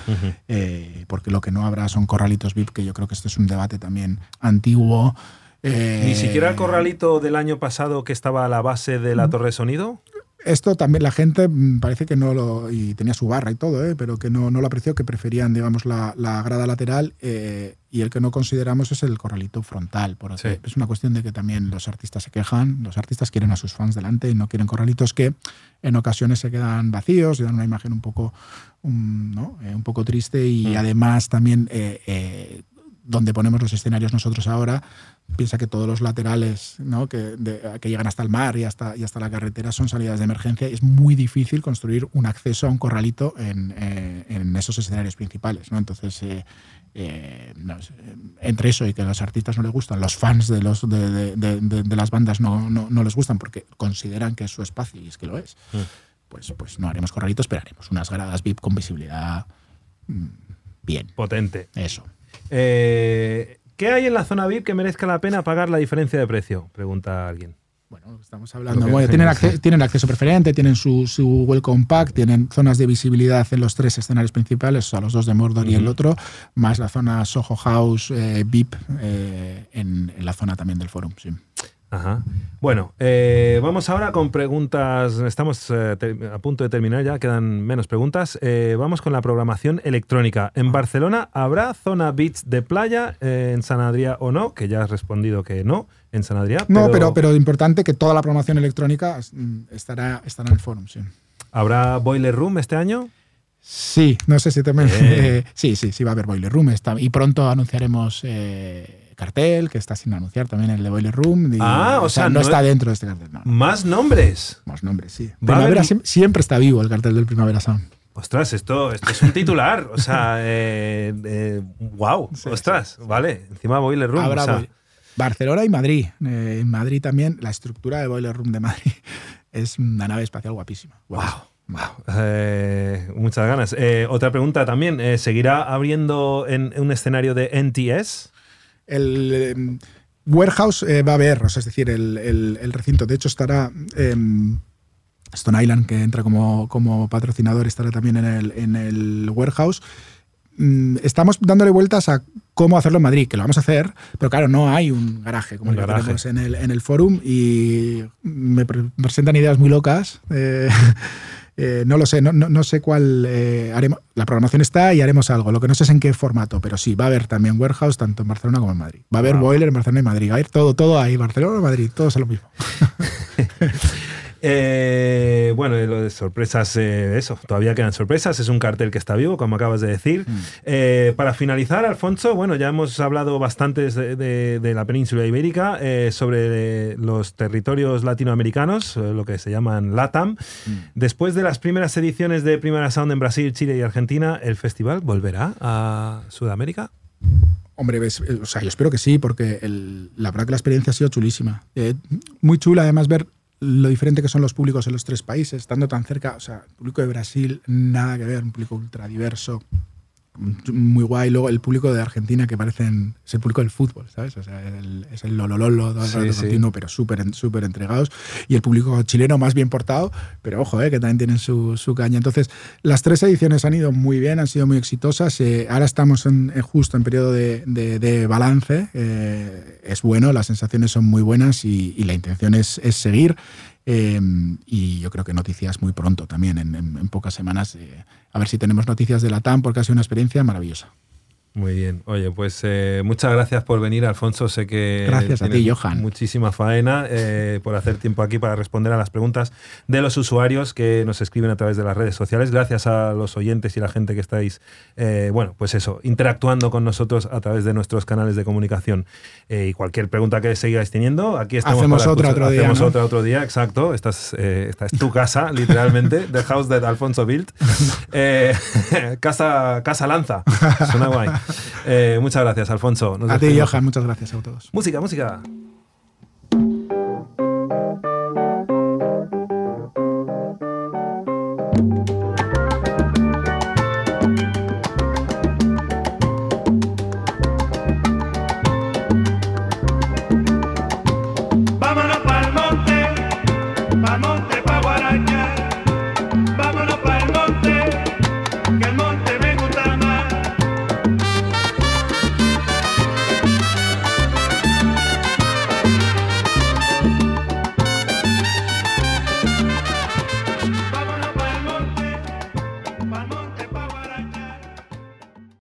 Eh, porque lo que no habrá son corralitos VIP, que yo creo que este es un debate también antiguo. eh, Ni siquiera el corralito del año pasado que estaba a la base de la torre de sonido. Esto también la gente mm, parece que no lo. y tenía su barra y todo, ¿eh? pero que no, no lo apreció, que preferían, digamos, la, la grada lateral eh, y el que no consideramos es el corralito frontal. Sí. Es una cuestión de que también los artistas se quejan, los artistas quieren a sus fans delante y no quieren corralitos que en ocasiones se quedan vacíos y dan una imagen un poco, ¿no? Eh, un poco triste y Mm. además también. eh, eh, donde ponemos los escenarios nosotros ahora, piensa que todos los laterales ¿no? que, de- que llegan hasta el mar y hasta, y hasta la carretera son salidas de emergencia. Es muy difícil construir un acceso a un corralito en, eh, en esos escenarios principales. ¿no? Entonces, eh, eh, no sé, entre eso y que a los artistas no les gustan, los fans de, los, de, de- de- de- de las bandas no, no, no les gustan porque consideran que es su espacio y es que lo es, Mm. pues, pues no haremos corralitos, pero haremos unas gradas VIP con visibilidad mm, bien. Potente. Eso. Eh, ¿Qué hay en la zona VIP que merezca la pena pagar la diferencia de precio? Pregunta alguien. Bueno, estamos hablando. Bueno, tienen, sí. acce- tienen acceso preferente, tienen su, su welcome pack, tienen zonas de visibilidad en los tres escenarios principales, o sea, los dos de Mordor y el otro, más la zona Soho House eh, VIP eh, en, en la zona también del forum. Sí. Ajá. Bueno, eh, vamos ahora con preguntas. Estamos eh, a punto de terminar ya, quedan menos preguntas. Eh, vamos con la programación electrónica. En Barcelona habrá zona beach de playa en San Adrià o no, que ya has respondido que no en San Adrià. No, pero, pero importante que toda la programación electrónica mm, estará, estará en el forum. Sí. ¿Habrá Boiler Room este año? Sí, no sé si también. [laughs] Sí, sí, sí, va a haber Boiler Room. está- y pronto anunciaremos eh, cartel, que está sin anunciar también el de Boiler Room. y- Ah, o sea, no, no está es- dentro de este cartel. No, no. Más nombres. Más nombres, sí. Va Primavera haber- siem- siempre está vivo el cartel del Primavera Sound. Ostras, esto, esto es un titular. O sea, [laughs] eh, eh, wow. Sí, Ostras, vale. Encima Boiler Room. Habrá o sea, Boil- Barcelona y Madrid. Eh, en Madrid también, la estructura de Boiler Room de Madrid [laughs] es una nave espacial guapísima. Guapísima. Eh, muchas ganas. Eh, otra pregunta también. eh, ¿Seguirá abriendo en un escenario de NTS? El em, warehouse eh, va a haber, o sea, es decir, el, el- el recinto. De hecho, estará em, Stone Island, que entra como, como patrocinador, estará también en el, en el warehouse. Mm, Estamos dándole vueltas a cómo hacerlo en Madrid, que lo vamos a hacer, pero claro, no hay un garaje como Un el que tenemos en el, en el forum y me pre- presentan ideas muy locas. eh, [laughs] eh, no lo sé, no, no- no sé cuál eh, haremos. La programación está y haremos algo. Lo que no sé es en qué formato, pero sí, va a haber también warehouse tanto en Barcelona como en Madrid. Va a haber Wow. boiler en Barcelona y Madrid. Va a ir todo, todo ahí, Barcelona, Madrid, todo es lo mismo. [laughs] Eh, bueno, lo de sorpresas, eh, eso, todavía quedan sorpresas. Es un cartel que está vivo, como acabas de decir. Mm. Eh, para finalizar, Alfonso, bueno, ya hemos hablado bastante de, de- de la península ibérica, eh, sobre los territorios latinoamericanos, lo que se llaman LATAM. Mm. Después de las primeras ediciones de Primera Sound en Brasil, Chile y Argentina, ¿el festival volverá a Sudamérica? Hombre, ves, o sea, yo espero que sí, porque el- la verdad que la experiencia ha sido chulísima. Eh, muy chula, además, ver lo diferente que son los públicos en los tres países, estando tan cerca. O sea, público de Brasil, nada que ver, un público ultra diverso, muy guay. Luego el público de Argentina, que parecen. Es el público del fútbol, ¿sabes? O sea, el- es el lolololo, todo el Sí, rato sí. continuo, pero súper súper entregados. Y el público chileno más bien portado, pero ojo, eh, que también tienen su, su caña. Entonces, las tres ediciones han ido muy bien, han sido muy exitosas. Eh, ahora estamos en, en justo en periodo de, de- de balance. Eh, es bueno, las sensaciones son muy buenas y, y la intención es, es seguir. Eh, y yo creo que noticias muy pronto también, en, pocas semanas. eh, a ver si tenemos noticias de la TAM, porque ha sido una experiencia maravillosa. Muy bien. Oye, pues eh, muchas gracias por venir, Alfonso. Sé que Gracias a ti, Johan. Muchísima faena eh, por hacer tiempo aquí para responder a las preguntas de los usuarios que nos escriben a través de las redes sociales. Gracias a los oyentes y la gente que estáis, eh, bueno, pues eso, interactuando con nosotros a través de nuestros canales de comunicación. Eh, y cualquier pregunta que sigáis teniendo, aquí estamos. Hacemos para otra otro día, Hacemos ¿no? otra otro día, exacto. Esta es, eh, esta es tu casa, [laughs] literalmente. The house that Alfonso built. [laughs] Eh, [laughs] casa, casa Lanza. Suena guay. [laughs] Eh, muchas gracias, Alfonso. Nos A ti. Johan, muchas gracias a todos. Música, música.